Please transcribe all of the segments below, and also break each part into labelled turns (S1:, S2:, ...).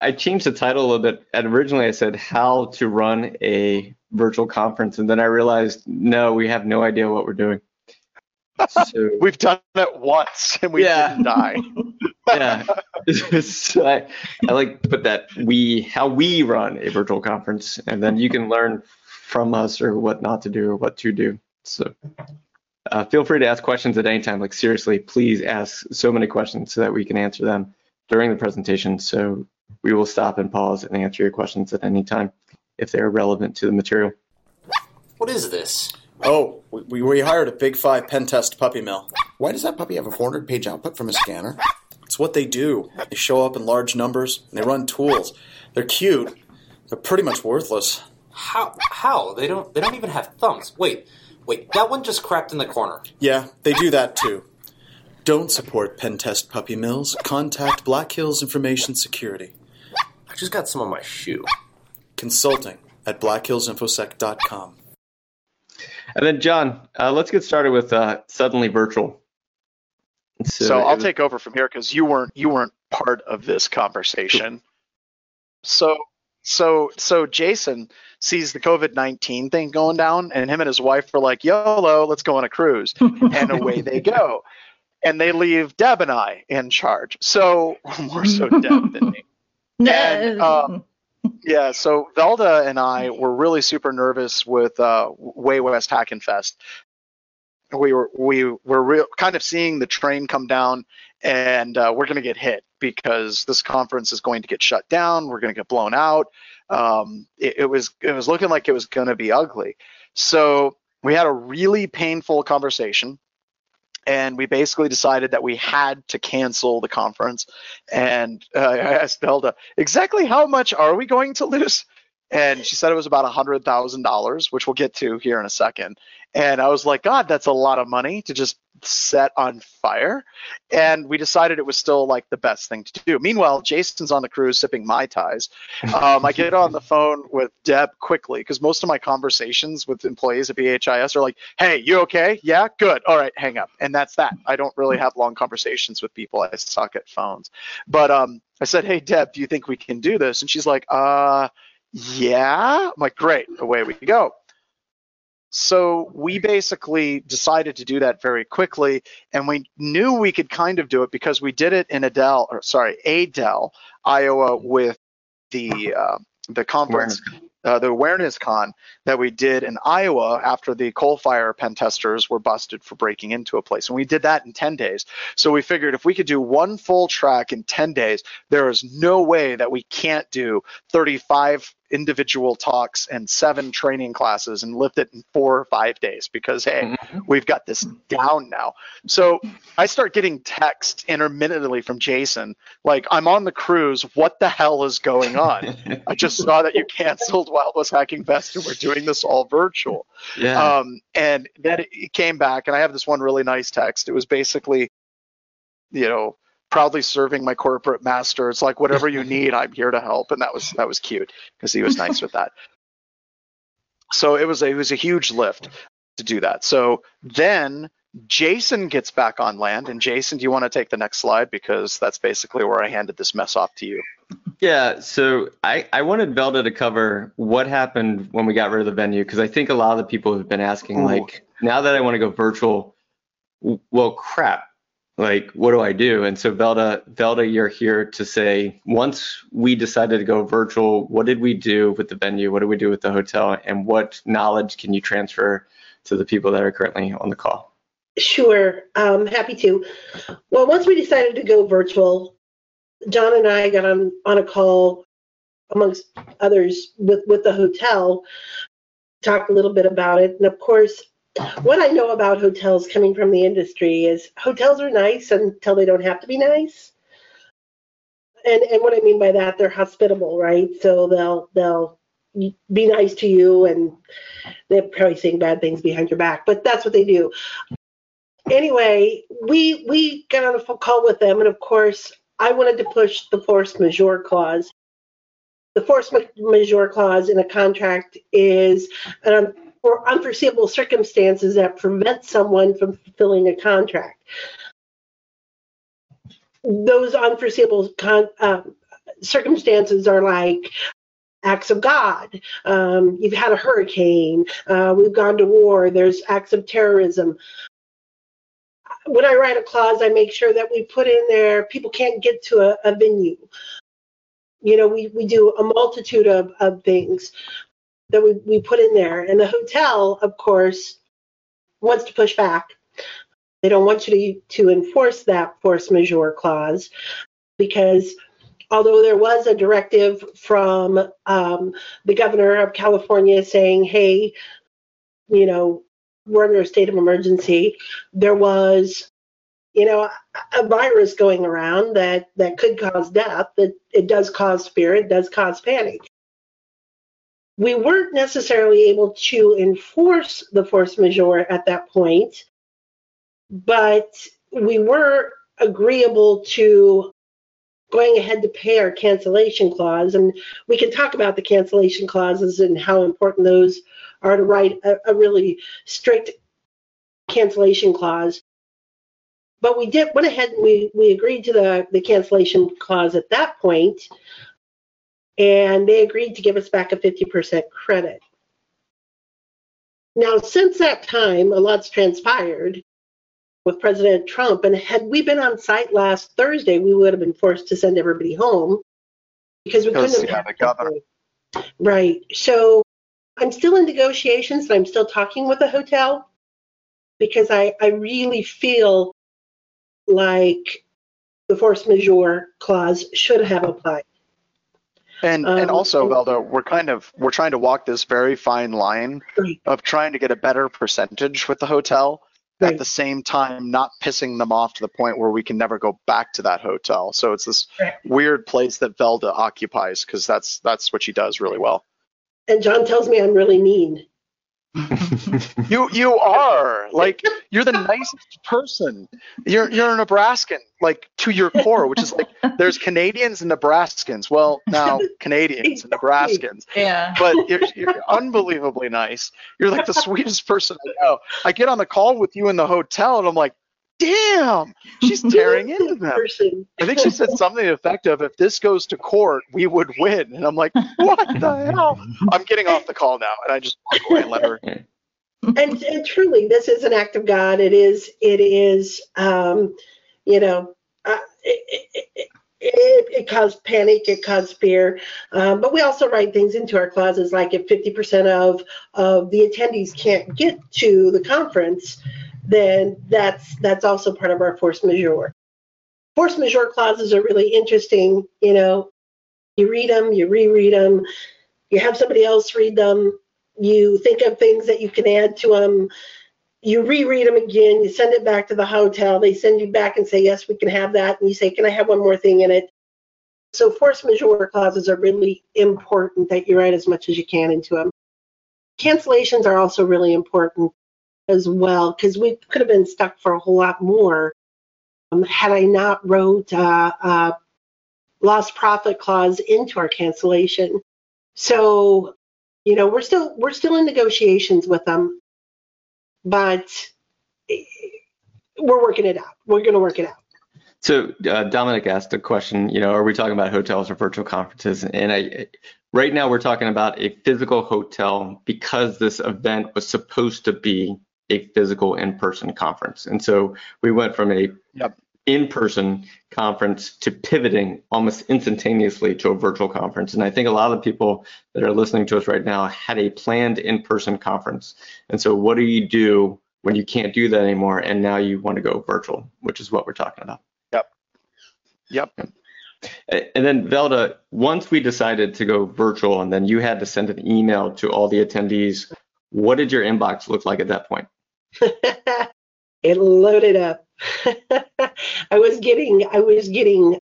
S1: I changed the title a little bit. And originally I said how to run a virtual conference, and then I realized no, we have no idea what we're doing.
S2: So, We've done it once and we yeah. didn't die.
S1: yeah, so I, I like to put that we how we run a virtual conference, and then you can learn from us or what not to do or what to do. So uh, feel free to ask questions at any time. Like seriously, please ask so many questions so that we can answer them during the presentation. So we will stop and pause and answer your questions at any time if they're relevant to the material.
S3: What is this?
S4: Oh, we, we hired a Big Five pen test puppy mill. Why does that puppy have a 400 page output from a scanner? It's what they do. They show up in large numbers, and they run tools. They're cute. They're pretty much worthless.
S3: How? How? They don't. They don't even have thumbs. Wait, wait. That one just crapped in the corner.
S4: Yeah, they do that too. Don't support pen test puppy mills. Contact Black Hills Information Security.
S3: I just got some on my shoe.
S4: Consulting at blackhillsinfosec.com.
S1: And then, John, uh, let's get started with uh, suddenly virtual.
S2: So, so I'll was... take over from here because you weren't you weren't part of this conversation. So so so Jason sees the COVID nineteen thing going down, and him and his wife are like, "YOLO, let's go on a cruise," and away they go. And they leave Deb and I in charge. So more so Deb than me. And, um, yeah, so Velda and I were really super nervous with uh, Wild West Hackin' Fest. We were we were real, kind of seeing the train come down, and uh, we're going to get hit because this conference is going to get shut down. We're going to get blown out. Um, it, it was it was looking like it was going to be ugly. So we had a really painful conversation and we basically decided that we had to cancel the conference. And uh, I asked Velda, exactly how much are we going to lose? And she said it was about a hundred thousand dollars, which we'll get to here in a second. And I was like, God, that's a lot of money to just set on fire. And we decided it was still like the best thing to do. Meanwhile, Jason's on the cruise sipping mai tais. Um, I get on the phone with Deb quickly because most of my conversations with employees at BHIS are like, "Hey, you okay? Yeah, good. All right, hang up." And that's that. I don't really have long conversations with people. I suck at phones. But um, I said, "Hey, Deb, do you think we can do this?" And she's like, "Uh." Yeah. I'm like, great, away we go. So we basically decided to do that very quickly, and we knew we could kind of do it because we did it in Adel, or sorry, Adel, Iowa, with the uh, the conference uh, the awareness con that we did in Iowa after the Coalfire pen testers were busted for breaking into a place. And we did that in 10 days. So we figured if we could do one full track in 10 days, there is no way that we can't do 35 individual talks and seven training classes and lift it in four or five days because hey mm-hmm. we've got this down now. So i start getting texts intermittently from jason like i'm on the cruise. What the hell is going on? I just saw that you canceled wild west hacking fest and we're doing this all virtual. Yeah. um, and then it came back and i have this one really nice text. It was basically you know proudly serving my corporate master. It's like whatever you need, I'm here to help, and that was that was cute because he was nice with that. So it was a, it was a huge lift to do that. So then Jason gets back on land, and Jason, do you want to take the next slide because that's basically where I handed this mess off to you.
S1: Yeah, so I, I wanted Velda to cover what happened when we got rid of the venue because I think a lot of the people have been asking, Ooh. like, now that I want to go virtual, well, crap, like what do I do? And so Velda, Velda, you're here to say once we decided to go virtual, what did we do with the venue? What did we do with the hotel? And what knowledge can you transfer to the people that are currently on the call?
S5: Sure, um, happy to. Well, once we decided to go virtual, John and I got on on a call amongst others with with the hotel, talked a little bit about it, and of course what I know about hotels coming from the industry is hotels are nice until they don't have to be nice. And and what I mean by that, they're hospitable, right? So they'll they'll be nice to you and they're probably saying bad things behind your back, but that's what they do. Anyway, we we got on a phone call with them, and of course, I wanted to push the force majeure clause. The force majeure clause in a contract is an or unforeseeable circumstances that prevent someone from fulfilling a contract. Those unforeseeable con- uh, circumstances are like acts of God. Um, you've had a hurricane. Uh, we've gone to war. There's acts of terrorism. When I write a clause, I make sure that we put in there people can't get to a, a venue. You know, we, we do a multitude of, of things that we, we put in there. And the hotel, of course, wants to push back. They don't want you to, to enforce that force majeure clause because although there was a directive from um, the governor of California saying, hey, you know, we're under a state of emergency, there was, you know, a, virus going around that, that could cause death. It, it does cause fear, it does cause panic. We weren't necessarily able to enforce the force majeure at that point, but we were agreeable to going ahead to pay our cancellation clause. And we can talk about the cancellation clauses and how important those are to write a, a really strict cancellation clause. But we did went ahead and we, we agreed to the, the cancellation clause at that point, and they agreed to give us back a 50% credit. Now, since that time, a lot's transpired with President Trump. And had we been on site last Thursday, we would have been forced to send everybody home because we because, couldn't have.
S2: Yeah.
S5: Right. So I'm still in negotiations and I'm still talking with the hotel because I, I really feel like the force majeure clause should have applied.
S2: And um, and also, Velda, we're kind of we're trying to walk this very fine line right. of trying to get a better percentage with the hotel right. at the same time not pissing them off to the point where we can never go back to that hotel. So it's this right. weird place that Velda occupies because that's that's what she does really well.
S5: And John tells me I'm really mean.
S2: You you are like you're the nicest person. You're you're a Nebraskan like to your core, which is like there's Canadians and Nebraskans. Well, now Canadians and Nebraskans.
S6: Yeah.
S2: But you're, you're unbelievably nice. You're like the sweetest person I know. I get on the call with you in the hotel and I'm like, damn, she's tearing into them. I think she said something effective. If this goes to court, we would win. And I'm like, what the hell? I'm getting off the call now, and I just walk away and let her.
S5: And, and truly, this is an act of God. It is. It is. Um, you know, uh, it, it, it, it, caused panic, it caused fear. Um, but we also write things into our clauses like if 50% of, of the attendees can't get to the conference, then that's that's also part of our force majeure. Force majeure clauses are really interesting. You know, you read them, you reread them, you have somebody else read them, you think of things that you can add to them, you reread them again, you send it back to the hotel, they send you back and say, yes, we can have that, and you say, can I have one more thing in it? So force majeure clauses are really important that you write as much as you can into them. Cancellations are also really important as well because we could have been stuck for a whole lot more um, had I not wrote uh, uh, lost profit clause into our cancellation. So, you know, we're still we're still in negotiations with them, but we're working it out. We're going to work it out.
S1: So uh, Dominic asked a question. You know, are we talking about hotels or virtual conferences? And I, right now, we're talking about a physical hotel because this event was supposed to be a physical in-person conference. And so we went from a yep. In-person conference to pivoting almost instantaneously to a virtual conference. And I think a lot of the people that are listening to us right now had a planned in-person conference. And so what do you do when you can't do that anymore and now you want to go virtual, which is what we're talking about.
S2: Yep. Yep.
S1: And then Velda, once we decided to go virtual and then you had to send an email to all the attendees, what did your inbox look like at that point?
S5: it loaded up. I was getting, I was getting,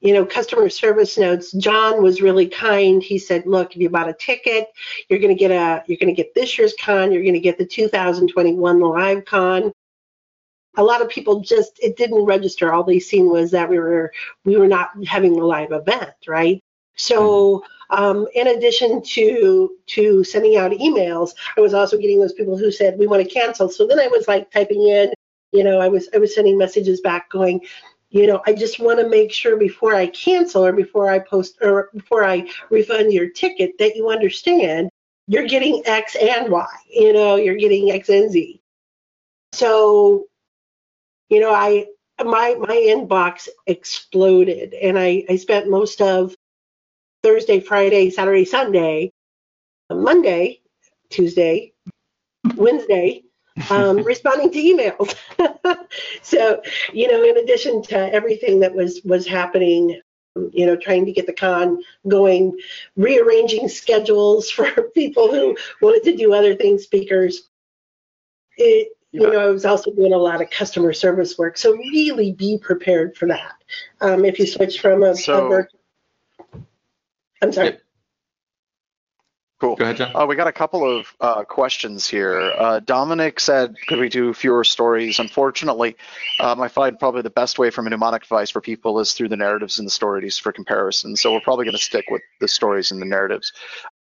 S5: you know, customer service notes. John was really kind. He said, "Look, if you bought a ticket, you're going to get a, you're going to get this year's con. You're going to get the 2021 live con." A lot of people just it didn't register. All they seen was that we were we were not having a live event, right? So um, in addition to to sending out emails, I was also getting those people who said we want to cancel. So then I was like typing in, you know, I was I was sending messages back going, you know, I just want to make sure before I cancel or before I post or before I refund your ticket that you understand you're getting X and Y, you know, you're getting X and Z. So, you know, I my my inbox exploded and I, I spent most of Thursday, Friday, Saturday, Sunday, Monday, Tuesday, Wednesday, um, responding to emails. so, you know, in addition to everything that was was happening, you know, trying to get the con going, rearranging schedules for people who wanted to do other things, speakers. It. You know, I was also doing a lot of customer service work. So really be prepared for that. Um, if you switch from a, so, a I'm sorry.
S2: Cool. Go ahead, John. Uh, we got a couple of uh, questions here. Uh, Dominic said, could we do fewer stories? Unfortunately, um, I find probably the best way from a mnemonic device for people is through the narratives and the stories for comparison. So we're probably going to stick with the stories and the narratives.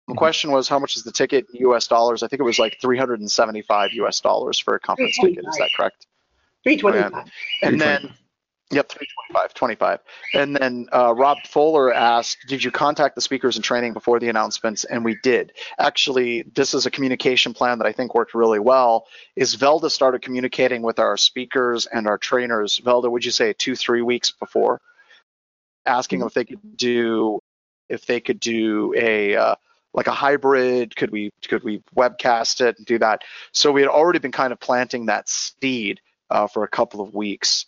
S2: The mm-hmm. question was, how much is the ticket in US dollars? I think it was like 375 US dollars for a conference ticket. Is that correct?
S5: 325.
S2: And then Yep, 325, 25. And then uh, Rob Fuller asked, did you contact the speakers in training before the announcements? And we did. Actually, this is a communication plan that I think worked really well. Is Velda started communicating with our speakers and our trainers, Velda, would you say two, three weeks before, asking if they could do, if they could do a, uh, like a hybrid, could we, could we webcast it and do that? So we had already been kind of planting that seed uh, for a couple of weeks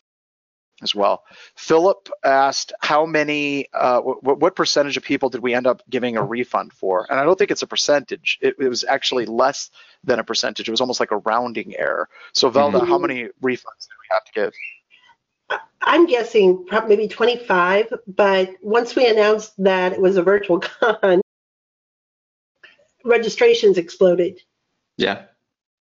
S2: as well. Philip asked how many, uh, what, what, percentage of people did we end up giving a refund for? And I don't think it's a percentage. It, it was actually less than a percentage. It was almost like a rounding error. So Velda, mm-hmm. how many refunds did we have to give?
S5: I'm guessing probably maybe 25, but once we announced that it was a virtual con, registrations exploded.
S1: Yeah.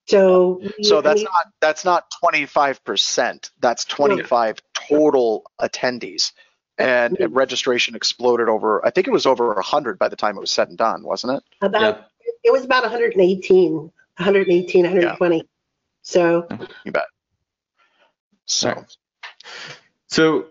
S5: So
S2: So that's not that's not 25%. That's 25 total attendees. And mm-hmm. registration exploded over I think it was over 100 by the time it was said and done, wasn't it?
S5: About yeah. it was about 118, 118, 120. Yeah. So
S2: you bet. So
S1: so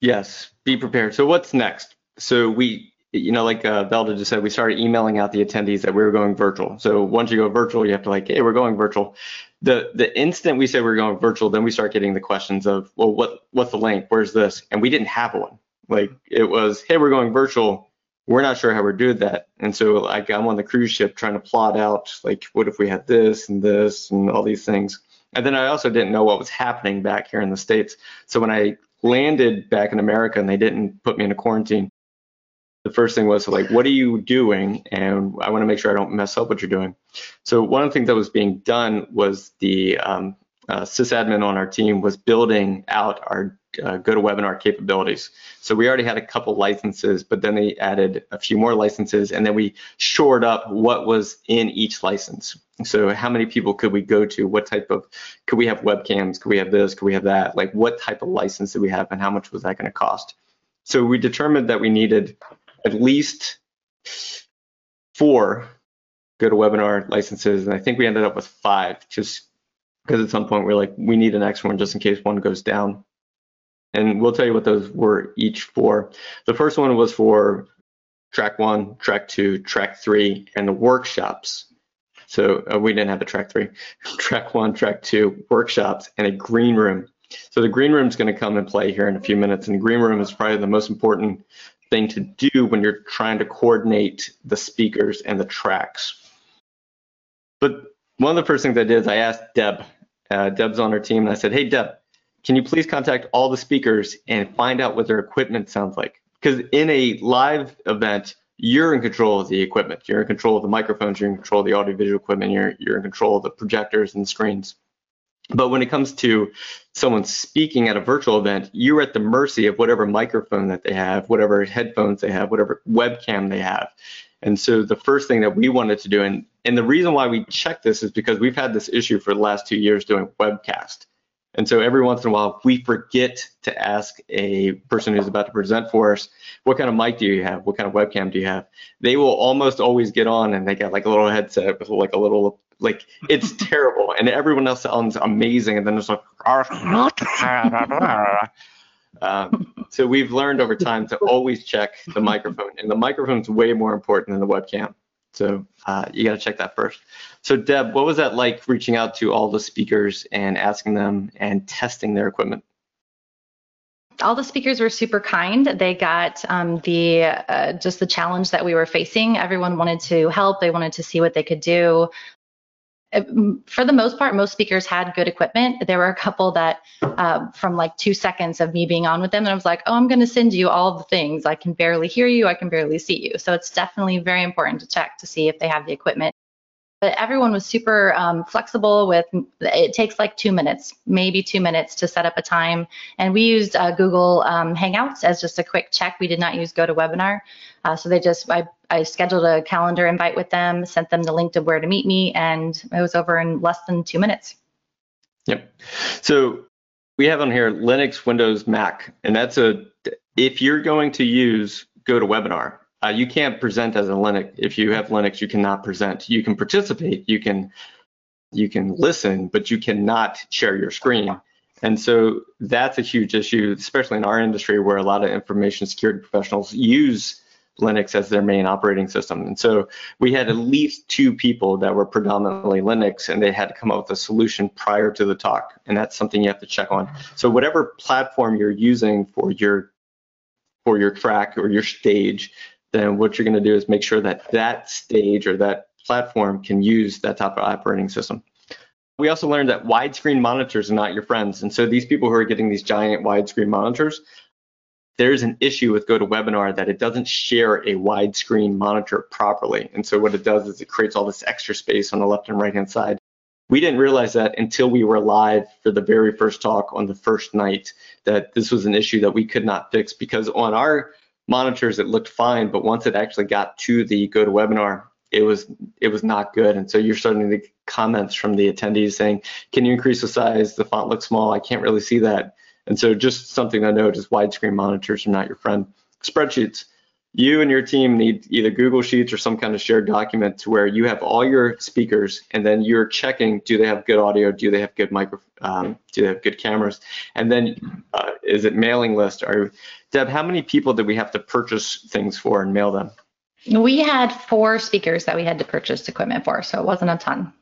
S1: yes, be prepared. So what's next? So we you know, like uh, Velda just said, we started emailing out the attendees that we were going virtual. So once you go virtual, you have to like, hey, we're going virtual. The the instant we said we are going virtual, then we start getting the questions of, well, what what's the link? Where's this? And we didn't have one. Like it was, hey, we're going virtual. We're not sure how we're doing that. And so like I'm on the cruise ship trying to plot out like, what if we had this and this and all these things. And then I also didn't know what was happening back here in the States. So when I landed back in America and they didn't put me in a quarantine, the first thing was like, what are you doing? And I want to make sure I don't mess up what you're doing. So one of the things that was being done was the um, uh, sysadmin on our team was building out our uh, GoToWebinar capabilities. So we already had a couple licenses, but then they added a few more licenses, and then we shored up what was in each license. So how many people could we go to? What type of, could we have webcams? Could we have this? Could we have that? Like what type of license did we have, and how much was that going to cost? So we determined that we needed at least four GoToWebinar licenses, and I think we ended up with five, just because at some point we're like, we need an extra one just in case one goes down. And we'll tell you what those were each for. The first one was for track one, track two, track three, and the workshops. So uh, we didn't have a track three, track one, track two, workshops, and a green room. So the green room is going to come and play here in a few minutes, and the green room is probably the most important thing to do when you're trying to coordinate the speakers and the tracks. But one of the first things I did is I asked Deb. Uh, Deb's on our team, and I said, "Hey, Deb, can you please contact all the speakers and find out what their equipment sounds like? Because in a live event, you're in control of the equipment. You're in control of the microphones. You're in control of the audiovisual equipment. You're you're in control of the projectors and the screens. But when it comes to someone speaking at a virtual event, you're at the mercy of whatever microphone that they have, whatever headphones they have, whatever webcam they have. And so the first thing that we wanted to do, and, and the reason why we check this is because we've had this issue for the last two years doing webcast. And so every once in a while, we forget to ask a person who's about to present for us, what kind of mic do you have? What kind of webcam do you have? They will almost always get on and they got like a little headset with like a little Like it's terrible, and everyone else sounds amazing, and then it's like. Ah, ah, ah, um, so we've learned over time to always check the microphone, and the microphone's way more important than the webcam. So uh, you got to check that first. So Deb, what was that like reaching out to all the speakers and asking them and testing their equipment?
S6: all the speakers were super kind. They got um, the uh, just the challenge that we were facing. Everyone wanted to help. They wanted to see what they could do. For the most part, most speakers had good equipment. There were a couple that, uh, from like two seconds of me being on with them, and I was like, "Oh, I'm going to send you all the things. I can barely hear you. I can barely see you." So it's definitely very important to check to see if they have the equipment but everyone was super um, flexible with it takes like two minutes maybe two minutes to set up a time. And we used uh, google um, hangouts as just a quick check. We did not use gotowebinar. Uh, so they just I, I scheduled a calendar invite with them sent them the link to where to meet me and it was over in less than two minutes.
S1: Yep. So we have on here linux windows mac and that's a if you're going to use gotowebinar uh, you can't present as a Linux. If you have Linux, you cannot present. You can participate, you can you can listen, but you cannot share your screen. And so that's a huge issue, especially in our industry where a lot of information security professionals use Linux as their main operating system. And so we had at least two people that were predominantly Linux and they had to come up with a solution prior to the talk. And that's something you have to check on. So whatever platform you're using for your for your track or your stage, then what you're going to do is make sure that that stage or that platform can use that type of operating system. We also learned that widescreen monitors are not your friends. And so these people who are getting these giant widescreen monitors, there's an issue with GoToWebinar that it doesn't share a widescreen monitor properly. And so what it does is it creates all this extra space on the left and right hand side. We didn't realize that until we were live for the very first talk on the first night that this was an issue that we could not fix because on our monitors it looked fine, but once it actually got to the GoToWebinar, it was it was not good. And so you're starting to get comments from the attendees saying, "Can you increase the size? The font looks small. I can't really see that." And so just something to note is widescreen monitors are not your friend. Spreadsheets. You and your team need either Google Sheets or some kind of shared document to where you have all your speakers and then you're checking do they have good audio, do they have good micro, um, do they have good cameras, and then uh, is it mailing list? Are Deb, how many people did we have to purchase things for and mail them?
S6: We had four speakers that we had to purchase equipment for, so it wasn't a ton.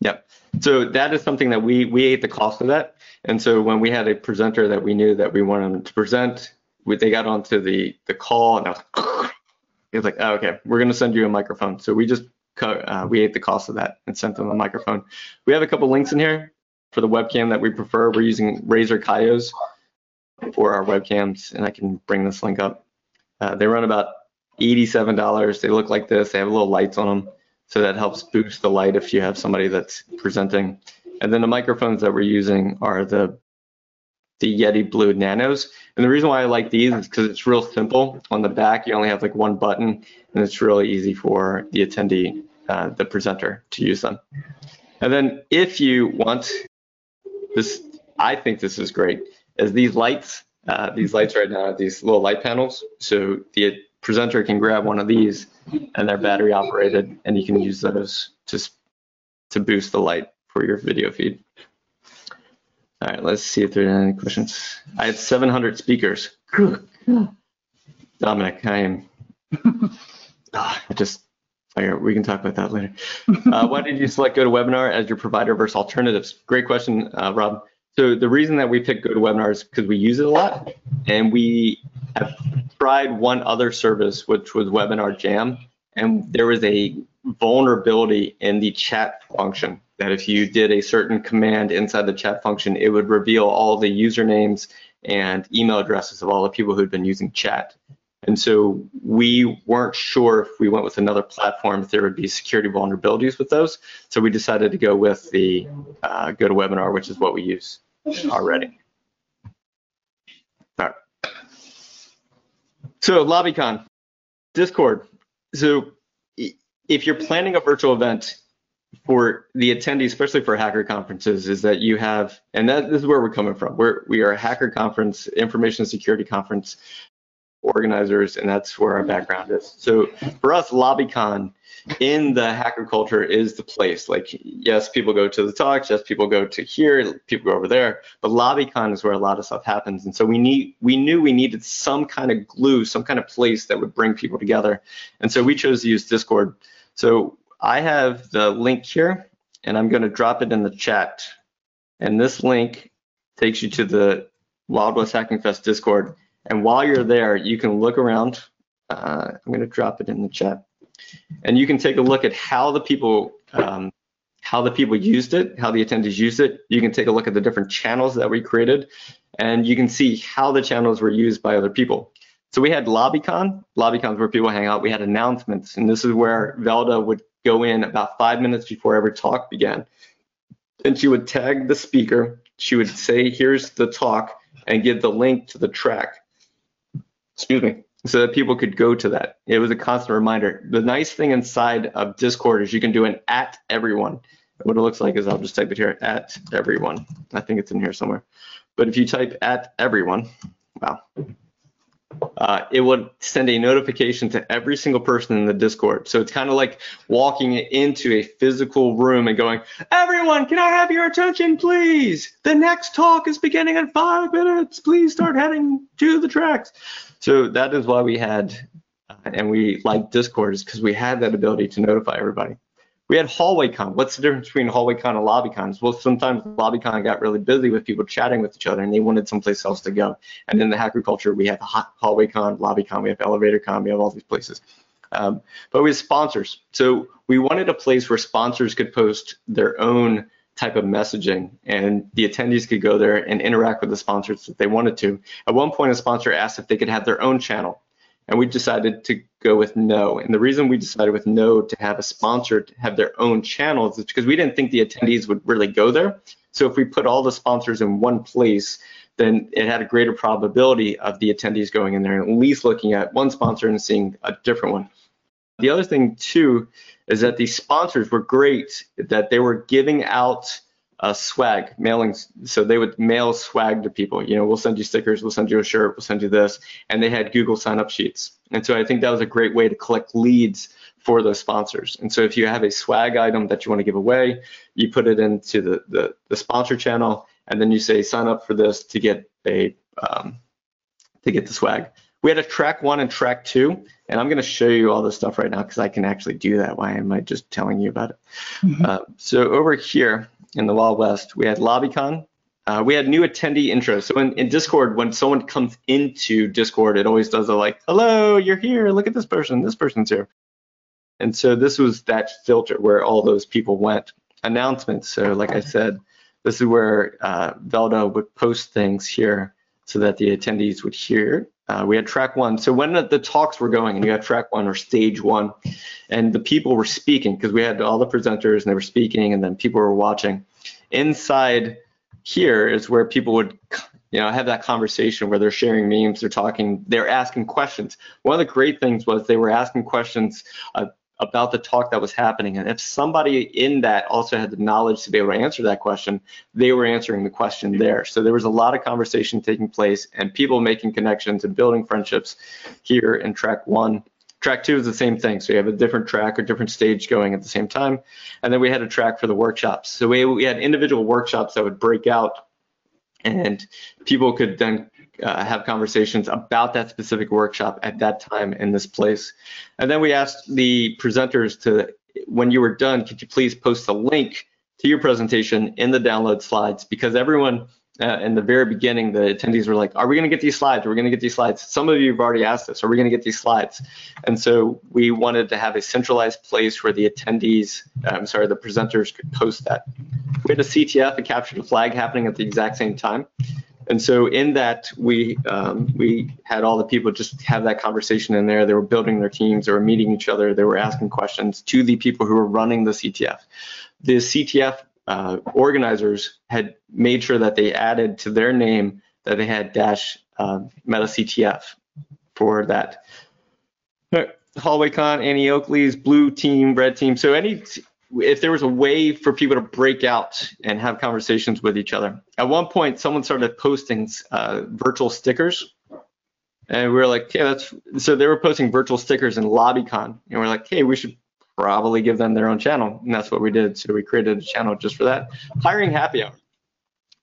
S1: Yep. So that is something that we we ate the cost of that. And so when we had a presenter that we knew that we wanted them to present, we, they got onto the the call and I was like, it was like, oh, okay, we're gonna send you a microphone. So we just uh, we ate the cost of that and sent them a microphone. We have a couple links in here for the webcam that we prefer. We're using Razer Kiyos for our webcams, and I can bring this link up. Uh, they run about $87. They look like this. They have little lights on them, so that helps boost the light if you have somebody that's presenting. And then the microphones that we're using are the the Yeti Blue Nanos. And the reason why I like these is because it's real simple. On the back, you only have like one button, and it's really easy for the attendee, uh, the presenter, to use them. And then if you want this, I think this is great is these lights. Uh, these lights right now are these little light panels. So the presenter can grab one of these and they're battery operated and you can use those to, to boost the light for your video feed. All right, let's see if there are any questions. I have 700 speakers. Dominic, I am. oh, I just, we can talk about that later. Uh, why did you select GoToWebinar as your provider versus alternatives? Great question, uh, Rob. So the reason that we pick GoToWebinar is because we use it a lot, and we have tried one other service, which was Webinar Jam, and there was a vulnerability in the chat function that if you did a certain command inside the chat function, it would reveal all the usernames and email addresses of all the people who'd been using chat. And so we weren't sure if we went with another platform if there would be security vulnerabilities with those. So we decided to go with the uh, GoToWebinar, which is what we use already. All right. So LobbyCon, Discord. So if you're planning a virtual event for the attendees, especially for hacker conferences, is that you have, and that this is where we're coming from. We're we are a hacker conference, information security conference. organizers, and that's where our background is. So for us, LobbyCon in the hacker culture is the place. Like, yes, people go to the talks, yes, people go to here, people go over there, but LobbyCon is where a lot of stuff happens. And so we need, we knew we needed some kind of glue, some kind of place that would bring people together. And so we chose to use Discord. So I have the link here, and I'm going to drop it in the chat. And this link takes you to the Wild West Hacking Fest Discord. And while you're there, you can look around. Uh, I'm going to drop it in the chat, and you can take a look at how the people um, how the people used it, how the attendees used it. You can take a look at the different channels that we created, and you can see how the channels were used by other people. So we had LobbyCon. LobbyCon is where people hang out. We had announcements, and this is where Velda would go in about five minutes before every talk began. And she would tag the speaker. She would say, here's the talk, and give the link to the track excuse me, so that people could go to that. It was a constant reminder. The nice thing inside of Discord is you can do an at everyone. What it looks like is I'll just type it here at everyone. I think it's in here somewhere. But if you type at everyone, wow, uh, it would send a notification to every single person in the Discord. So it's kind of like walking into a physical room and going, everyone, can I have your attention, please? The next talk is beginning in five minutes. Please start heading to the tracks. So that is why we had, uh, and we like Discord is because we had that ability to notify everybody. We had hallway con. What's the difference between hallway con and LobbyCon? Well, sometimes lobby con got really busy with people chatting with each other and they wanted someplace else to go. And in the hacker culture, we have hallway con, lobby con, we have elevator con, we have all these places. Um, but we have sponsors. So we wanted a place where sponsors could post their own type of messaging and the attendees could go there and interact with the sponsors if they wanted to. At one point, a sponsor asked if they could have their own channel and we decided to go with no. And the reason we decided with no to have a sponsor to have their own channels is because we didn't think the attendees would really go there. So if we put all the sponsors in one place, then it had a greater probability of the attendees going in there and at least looking at one sponsor and seeing a different one. The other thing too is that these sponsors were great that they were giving out uh, swag mailings. So they would mail swag to people. You know, we'll send you stickers, we'll send you a shirt, we'll send you this, and they had Google sign up sheets. And so I think that was a great way to collect leads for those sponsors. And so if you have a swag item that you want to give away, you put it into the the, the sponsor channel, and then you say sign up for this to get a um, to get the swag. We had a track one and track two, and I'm going to show you all this stuff right now because I can actually do that. Why am I just telling you about it? Mm-hmm. Uh, so over here, in the Wild West. We had LobbyCon. Uh, we had new attendee intro. So in, in, Discord, when someone comes into Discord, it always does a like, hello, you're here. Look at this person. This person's here. And so this was that filter where all those people went. Announcements. So like I said, this is where uh, Velda would post things here so that the attendees would hear. Uh, we had track one. So when the talks were going, and you had track one or stage one, and the people were speaking because we had all the presenters and they were speaking, and then people were watching. Inside here is where people would, you know, have that conversation where they're sharing memes, they're talking, they're asking questions. One of the great things was they were asking questions uh, about the talk that was happening. And if somebody in that also had the knowledge to be able to answer that question, they were answering the question there. So there was a lot of conversation taking place and people making connections and building friendships here in track one. Track two is the same thing. So you have a different track or different stage going at the same time. And then we had a track for the workshops. So we, we had individual workshops that would break out and people could then uh, have conversations about that specific workshop at that time in this place. And then we asked the presenters to, when you were done, could you please post a link to your presentation in the download slides because everyone uh, in the very beginning, the attendees were like, are we going to get these slides? Are we going to get these slides? Some of you have already asked us, are we going to get these slides? And so we wanted to have a centralized place where the attendees, I'm sorry, the presenters could post that. We had a CTF, a capture the flag happening at the exact same time. And so in that, we um, we had all the people just have that conversation in there. They were building their teams, they were meeting each other, they were asking questions to the people who were running the CTF. The CTF uh, organizers had made sure that they added to their name that they had dash uh, Meta CTF for that. HallwayCon, Annie Oakley's blue team, red team. So any if there was a way for people to break out and have conversations with each other. At one point, someone started posting uh, virtual stickers. And we were like, okay, that's so they were posting virtual stickers in LobbyCon, and we're like, hey, we should probably give them their own channel, and that's what we did. So we created a channel just for that. Hiring happy hour.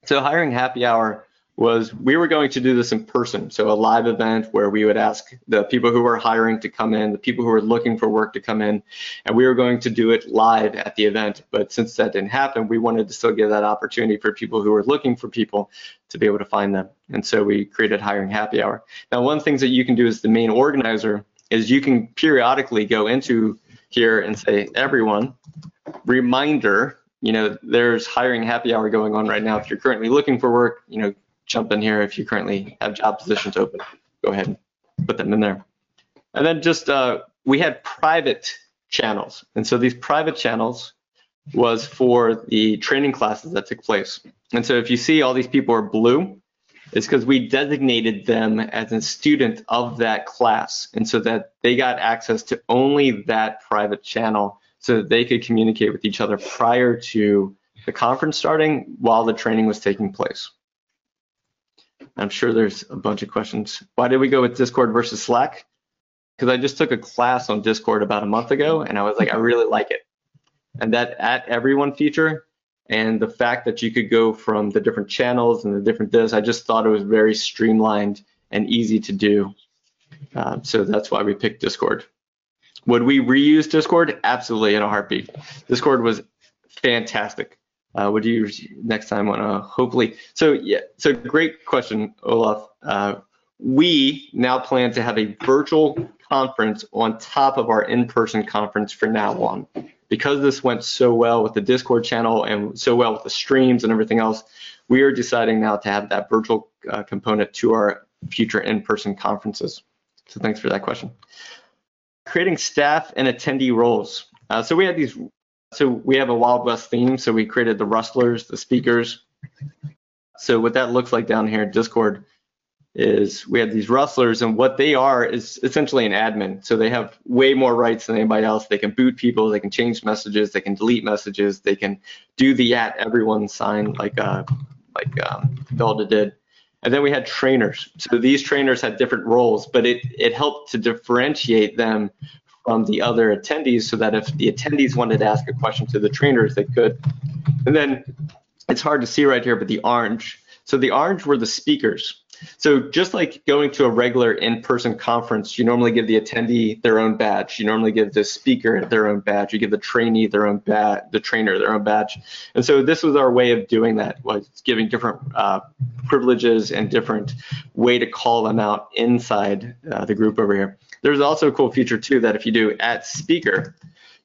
S1: So hiring happy hour was we were going to do this in person, so a live event where we would ask the people who were hiring to come in, the people who were looking for work to come in, and we were going to do it live at the event. But since that didn't happen, we wanted to still give that opportunity for people who were looking for people to be able to find them. And so we created Hiring Happy Hour. Now, one of the things that you can do as the main organizer is you can periodically go into here and say, everyone, reminder, you know, there's hiring happy hour going on right now. If you're currently looking for work, you know, jump in here. If you currently have job positions open, go ahead and put them in there. And then just, uh, we had private channels. And so these private channels was for the training classes that took place. And so if you see all these people are blue, it's because we designated them as a student of that class. And so that they got access to only that private channel so that they could communicate with each other prior to the conference starting while the training was taking place. I'm sure there's a bunch of questions. Why did we go with Discord versus Slack? Because I just took a class on Discord about a month ago and I was like, I really like it. And that at everyone feature and the fact that you could go from the different channels and the different this, I just thought it was very streamlined and easy to do. Uh, so that's why we picked Discord. Would we reuse Discord? Absolutely, in a heartbeat. Discord was fantastic. Uh, would you next time want to hopefully? So yeah, so great question, Olaf. Uh, we now plan to have a virtual conference on top of our in-person conference for now on. Because this went so well with the Discord channel and so well with the streams and everything else, we are deciding now to have that virtual uh, component to our future in-person conferences. So thanks for that question. Creating staff and attendee roles. Uh, so we had these so we have a Wild West theme. So we created the rustlers, the speakers. So what that looks like down here in Discord is we have these rustlers and what they are is essentially an admin. So they have way more rights than anybody else. They can boot people, they can change messages, they can delete messages, they can do the at everyone sign like uh, like um, Velda did. And then we had trainers. So these trainers had different roles, but it, it helped to differentiate them from the other attendees so that if the attendees wanted to ask a question to the trainers, they could. And then it's hard to see right here, but the orange. So the orange were the speakers. So just like going to a regular in-person conference, you normally give the attendee their own badge. You normally give the speaker their own badge. You give the trainee their own badge, the trainer their own badge. And so this was our way of doing that, was giving different uh, privileges and different way to call them out inside uh, the group over here. There's also a cool feature too that if you do at speaker,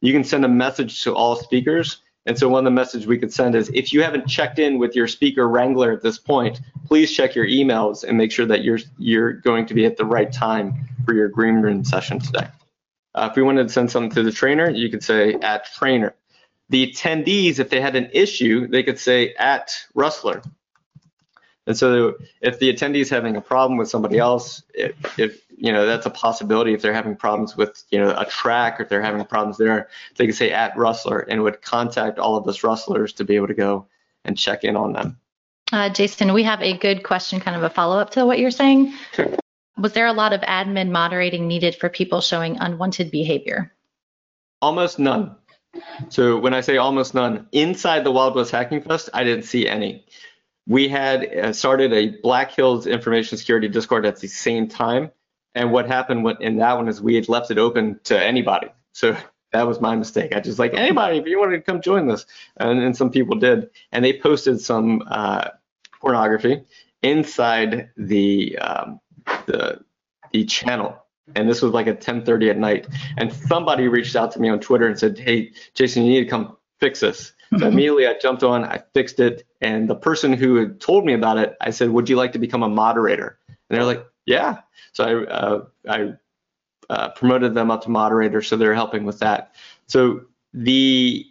S1: you can send a message to all speakers. And so one of the messages we could send is if you haven't checked in with your speaker wrangler at this point, please check your emails and make sure that you're you're going to be at the right time for your green room session today. Uh, if we wanted to send something to the trainer, you could say at trainer. The attendees, if they had an issue, they could say at Rustler. And so if the attendee is having a problem with somebody else, if, if, you know that's a possibility. If they're having problems with you know a track, or if they're having problems there, they can say at Rustler and would contact all of those Rustlers to be able to go and check in on them.
S6: Uh, Jason, we have a good question, kind of a follow up to what you're saying.
S1: Sure.
S6: Was there a lot of admin moderating needed for people showing unwanted behavior?
S1: Almost none. So when I say almost none, inside the Wild West Hacking Fest, I didn't see any we had uh, started a Black Hills information security Discord at the same time. And what happened in that one is we had left it open to anybody. So that was my mistake. I just like anybody if you wanted to come join this, and, and some people did, and they posted some uh, pornography inside the um, the the channel. And this was like at 10:30 at night, and somebody reached out to me on Twitter and said, "Hey, Jason, you need to come fix this." So immediately I jumped on, I fixed it, and the person who had told me about it, I said, "Would you like to become a moderator?" And they're like, "Yeah." So I uh, I uh, promoted them up to moderator, so they're helping with that. So the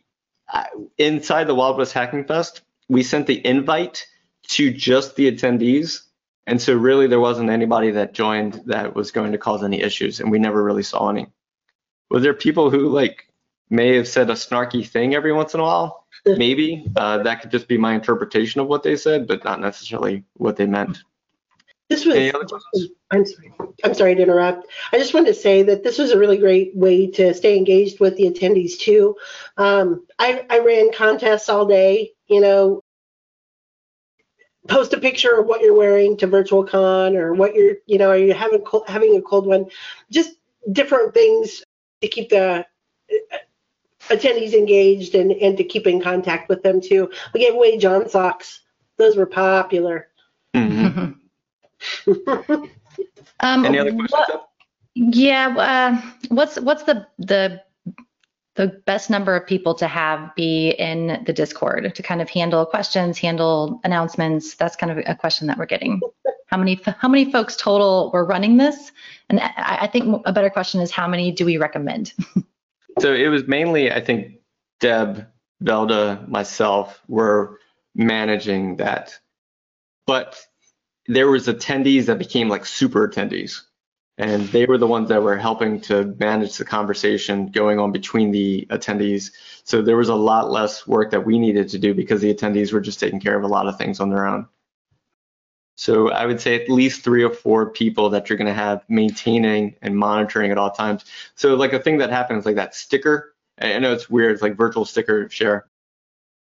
S1: uh, inside the Wild West Hacking Fest, we sent the invite to just the attendees, and so really there wasn't anybody that joined that was going to cause any issues, and we never really saw any. Were there people who like may have said a snarky thing every once in a while? Maybe uh, that could just be my interpretation of what they said, but not necessarily what they meant.
S5: This was. I'm sorry. I'm sorry to interrupt. I just wanted to say that this was a really great way to stay engaged with the attendees too. Um, I, I ran contests all day. You know, post a picture of what you're wearing to virtual con or what you're you know are you having having a cold one just different things to keep the attendees engaged and and to keep in contact with them too we gave away john socks those were popular
S1: mm-hmm. um, any other questions what,
S6: yeah uh, what's what's the the the best number of people to have be in the Discord to kind of handle questions, handle announcements. That's kind of a question that we're getting. How many how many folks total were running this? And I, I think a better question is how many do we recommend?
S1: so it was mainly I think Deb, Velda, myself were managing that, but there was attendees that became like super attendees and they were the ones that were helping to manage the conversation going on between the attendees. So there was a lot less work that we needed to do because the attendees were just taking care of a lot of things on their own. So I would say at least three or four people that you're going to have maintaining and monitoring at all times. So like a thing that happens like that sticker. I know it's weird, it's like virtual sticker share,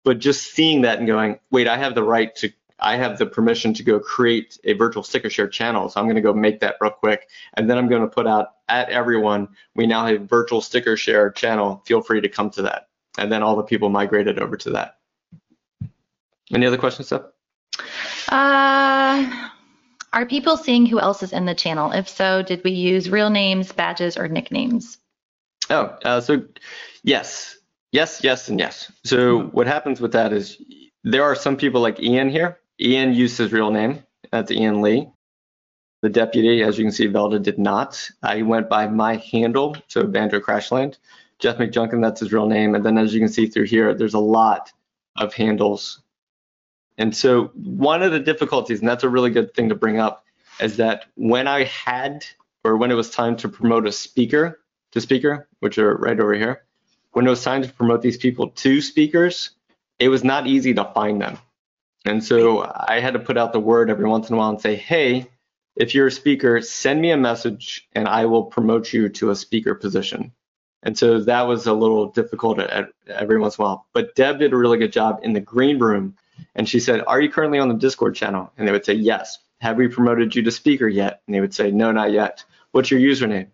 S1: but just seeing that and going, wait, I have the right to I have the permission to go create a virtual sticker share channel. So I'm going to go make that real quick. And then I'm going to put out at everyone, we now have virtual sticker share channel. Feel free to come to that. And then all the people migrated over to that. Any other questions, Steph?
S6: Uh, are people seeing who else is in the channel? If so, did we use real names, badges, or nicknames?
S1: Oh, uh, so yes, yes, yes, and yes. So hmm. what happens with that is there are some people like Ian here Ian used his real name. That's Ian Lee. The deputy, as you can see, Velda did not. I went by my handle, so Banjo Crashland. Jeff McJunkin, that's his real name. And then as you can see through here, there's a lot of handles. And so one of the difficulties, and that's a really good thing to bring up, is that when I had, or when it was time to promote a speaker to speaker, which are right over here, when it was time to promote these people to speakers, it was not easy to find them. And so I had to put out the word every once in a while and say, hey, if you're a speaker, send me a message and I will promote you to a speaker position. And so that was a little difficult at, every once in a while. But Deb did a really good job in the green room. And she said, Are you currently on the Discord channel? And they would say, Yes. Have we promoted you to speaker yet? And they would say, No, not yet. What's your username?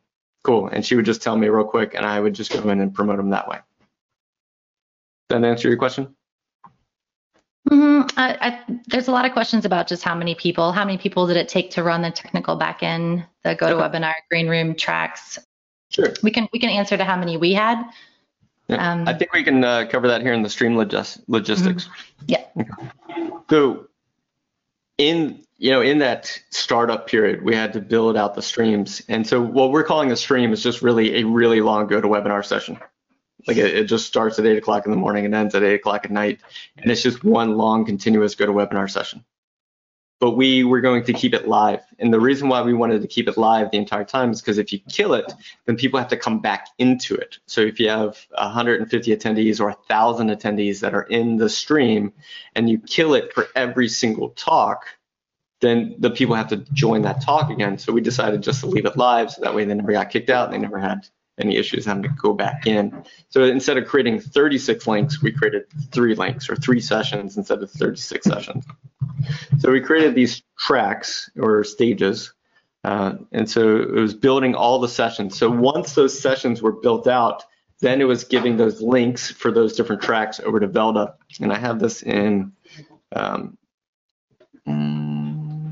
S1: Cool. And she would just tell me real quick, and I would just go in and promote them that way. Does that answer your question?
S6: Mm-hmm. I, I, there's a lot of questions about just how many people, how many people did it take to run the technical backend, the GoToWebinar, Green Room tracks?
S1: Sure.
S6: We can we can answer to how many we had.
S1: Yeah. Um, I think we can uh, cover that here in the stream logis- logistics.
S6: Mm-hmm. Yeah.
S1: Okay. So, in you know in that startup period, we had to build out the streams, and so what we're calling a stream is just really a really long GoToWebinar session. Like it, it, just starts at eight o'clock in the morning and ends at eight o'clock at night. And it's just one long continuous GoToWebinar session. But we were going to keep it live. And the reason why we wanted to keep it live the entire time is because if you kill it, then people have to come back into it. So if you have 150 attendees or 1,000 attendees that are in the stream and you kill it for every single talk, then the people have to join that talk again. So we decided just to leave it live so that way they never got kicked out and they never had any issues having to go back in. So instead of creating 36 links, we created three links or three sessions instead of 36 sessions. So we created these tracks or stages. Uh, and so it was building all the sessions. So once those sessions were built out, then it was giving those links for those different tracks over to Velda. And I have this in, um, and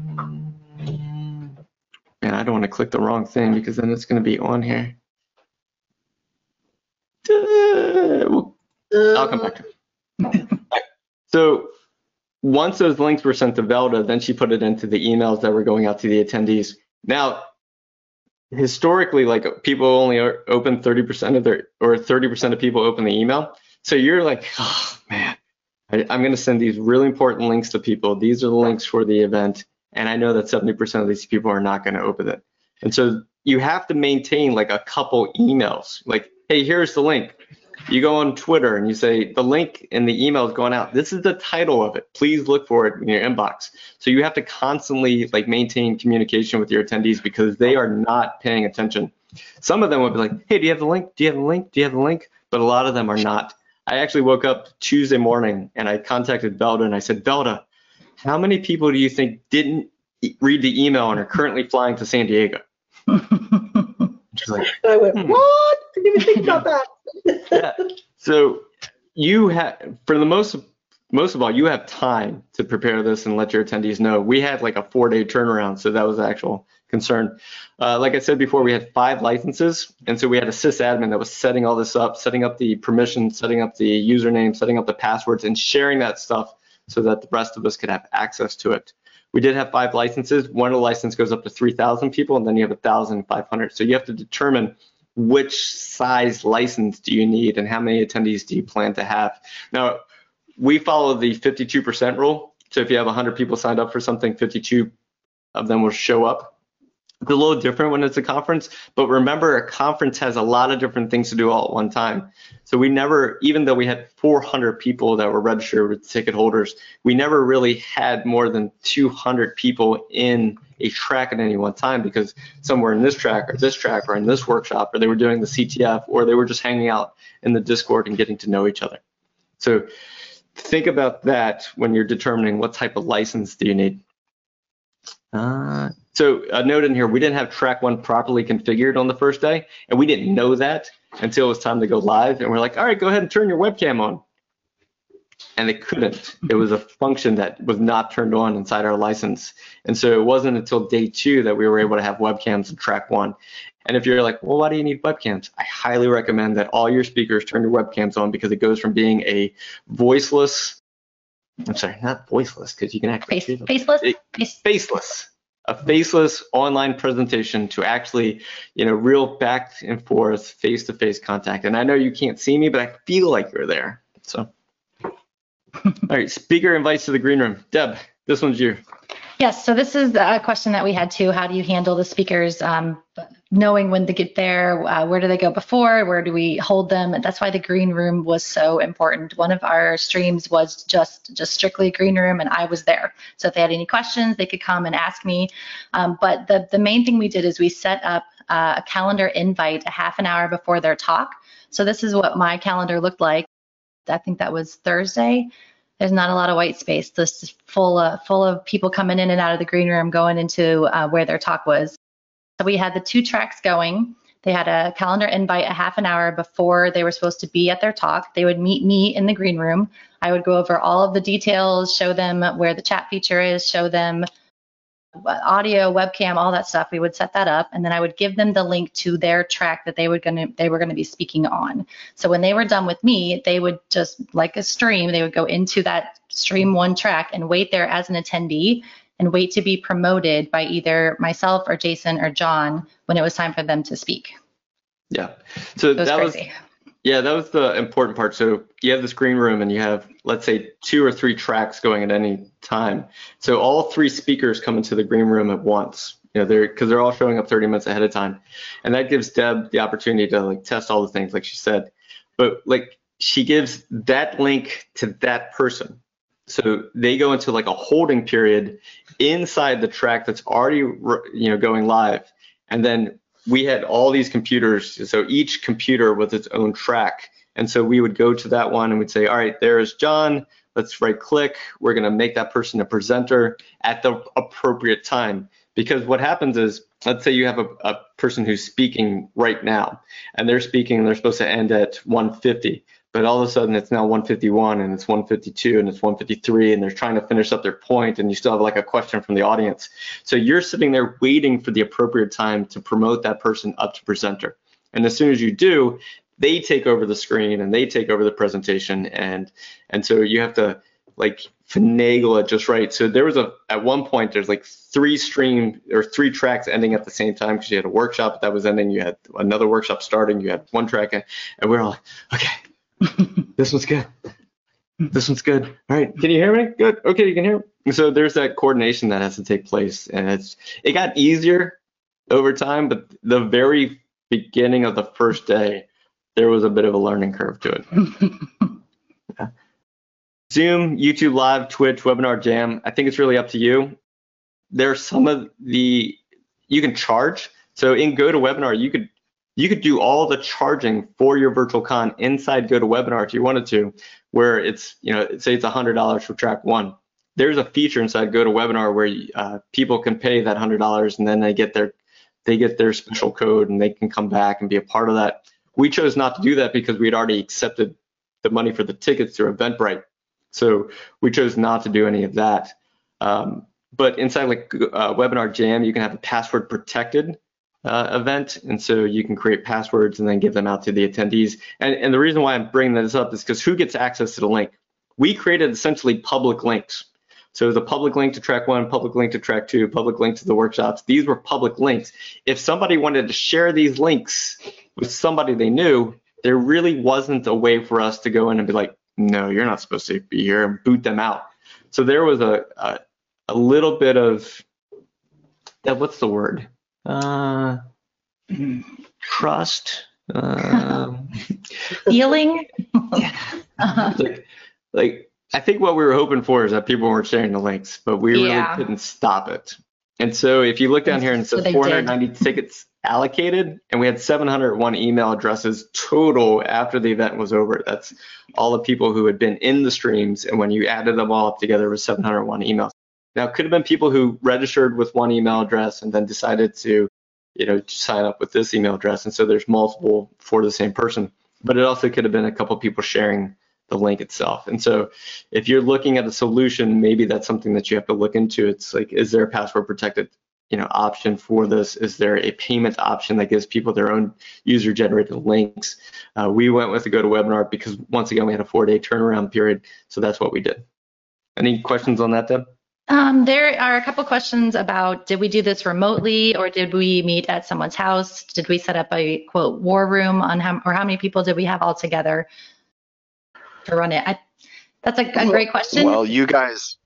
S1: I don't want to click the wrong thing because then it's going to be on here. Uh, I'll come back to it. so once those links were sent to Velda, then she put it into the emails that were going out to the attendees. Now, historically, like people only open 30% of their, or 30% of people open the email. So you're like, oh man, I, am going to send these really important links to people. These are the links for the event. And I know that 70% of these people are not going to open it. And so you have to maintain like a couple emails. Like hey, here's the link. You go on Twitter and you say the link in the email is going out. This is the title of it. Please look for it in your inbox. So you have to constantly like maintain communication with your attendees because they are not paying attention. Some of them will be like, "Hey, do you have the link? Do you have the link? Do you have the link?" But a lot of them are not. I actually woke up Tuesday morning and I contacted Velda and I said, "Velda, how many people do you think didn't read the email and are currently flying to San Diego?"
S5: She's like, I went, hmm. "What? Didn't even think about that."
S1: yeah. So you have, for the most most of all, you have time to prepare this and let your attendees know. We had like a four day turnaround, so that was actual concern. Uh, like I said before, we had five licenses, and so we had a sysadmin that was setting all this up, setting up the permissions, setting up the username, setting up the passwords, and sharing that stuff so that the rest of us could have access to it. We did have five licenses. One of the license goes up to 3,000 people, and then you have 1,500. So you have to determine which size license do you need and how many attendees do you plan to have. Now, we follow the 52% rule. So if you have 100 people signed up for something, 52 of them will show up. It's a little different when it's a conference, but remember a conference has a lot of different things to do all at one time. So we never, even though we had 400 people that were registered with ticket holders, we never really had more than 200 people in a track at any one time because some were in this track or this track or in this workshop or they were doing the CTF or they were just hanging out in the Discord and getting to know each other. So think about that when you're determining what type of license do you need. Uh, so a note in here, we didn't have track one properly configured on the first day, and we didn't know that until it was time to go live. And we're like, all right, go ahead and turn your webcam on. And they couldn't. It was a function that was not turned on inside our license. And so it wasn't until day two that we were able to have webcams in track one. And if you're like, well, why do you need webcams? I highly recommend that all your speakers turn your webcams on because it goes from being a voiceless, I'm sorry, not voiceless because you can actually
S6: Face, faceless,
S1: faceless a faceless online presentation to actually, you know, real back and forth face-to-face contact. And I know you can't see me, but I feel like you're there. So, all right, speaker invites to the green room. Deb, this one's you.
S6: Yes, so this is a question that we had too. How do you handle the speakers um, knowing when to get there? Uh, where do they go before? Where do we hold them? That's why the green room was so important. One of our streams was just just strictly green room, and I was there. So if they had any questions, they could come and ask me. Um, but the the main thing we did is we set up uh, a calendar invite a half an hour before their talk. So this is what my calendar looked like. I think that was Thursday there's not a lot of white space. This is full of full of people coming in and out of the green room, going into uh, where their talk was. So we had the two tracks going. They had a calendar invite a half an hour before they were supposed to be at their talk. They would meet me in the green room. I would go over all of the details, show them where the chat feature is, show them audio, webcam, all that stuff. We would set that up, and then I would give them the link to their track that they were gonna they were gonna be speaking on. So when they were done with me, they would just like a stream, they would go into that stream one track and wait there as an attendee and wait to be promoted by either myself or Jason or John when it was time for them to speak.
S1: Yeah. So was that crazy. was yeah, that was the important part. So you have this green room and you have, let's say, two or three tracks going at any time. So all three speakers come into the green room at once. You know, they're because they're all showing up 30 minutes ahead of time, and that gives Deb the opportunity to like test all the things, like she said. But like she gives that link to that person, so they go into like a holding period inside the track that's already you know going live, and then we had all these computers. So each computer with its own track. And so we would go to that one and we'd say, all right, there's John. Let's right click. We're going to make that person a presenter at the appropriate time. Because what happens is, let's say you have a, a person who's speaking right now and they're speaking and they're supposed to end at 150 but all of a sudden it's now 151 and it's 152 and it's 153 and they're trying to finish up their point and you still have like a question from the audience. So you're sitting there waiting for the appropriate time to promote that person up to presenter. And as soon as you do, they take over the screen and they take over the presentation and and so you have to like finagle it just right. So there was a at one point there's like three stream or three tracks ending at the same time because you had a workshop that was ending, you had another workshop starting, you had one track, and we we're all like, okay, this one's good. This one's good. All right, can you hear me? Good. Okay, you can hear me. So there's that coordination that has to take place, and it's it got easier over time, but the very beginning of the first day there was a bit of a learning curve to it. yeah. Zoom, YouTube Live, Twitch, Webinar Jam. I think it's really up to you. There's some of the you can charge. So in GoToWebinar, you could you could do all the charging for your virtual con inside GoToWebinar if you wanted to, where it's you know say it's $100 for track one. There's a feature inside GoToWebinar where uh, people can pay that $100 and then they get their they get their special code and they can come back and be a part of that. We chose not to do that because we had already accepted the money for the tickets through Eventbrite. So we chose not to do any of that. Um, but inside like uh, Webinar Jam, you can have a password protected uh, event. And so you can create passwords and then give them out to the attendees. And, and the reason why I'm bringing this up is because who gets access to the link? We created essentially public links. So the public link to track one, public link to track two, public link to the workshops. These were public links. If somebody wanted to share these links with somebody they knew, there really wasn't a way for us to go in and be like, no, you're not supposed to be here and boot them out. So there was a, a, a little bit of, what's the word? Uh, trust. Uh,
S6: Feeling.
S1: like, like I think what we were hoping for is that people weren't sharing the links, but we really yeah. couldn't stop it. And so if you look down here and it says 490 did. tickets allocated, and we had 701 email addresses total after the event was over. That's all the people who had been in the streams, and when you added them all up together, it was 701 emails. Now, it could have been people who registered with one email address and then decided to, you know, sign up with this email address, and so there's multiple for the same person. But it also could have been a couple people sharing the link itself. And so if you're looking at a solution, maybe that's something that you have to look into. It's like, is there a password protected you know option for this? Is there a payment option that gives people their own user generated links? Uh, we went with the GoToWebinar because once again we had a four day turnaround period, so that's what we did. Any questions on that, Deb?
S6: Um, there are a couple questions about did we do this remotely or did we meet at someone's house? Did we set up a quote war room on how or how many people did we have all together to run it? I, that's a, a great question.
S2: Well, you guys,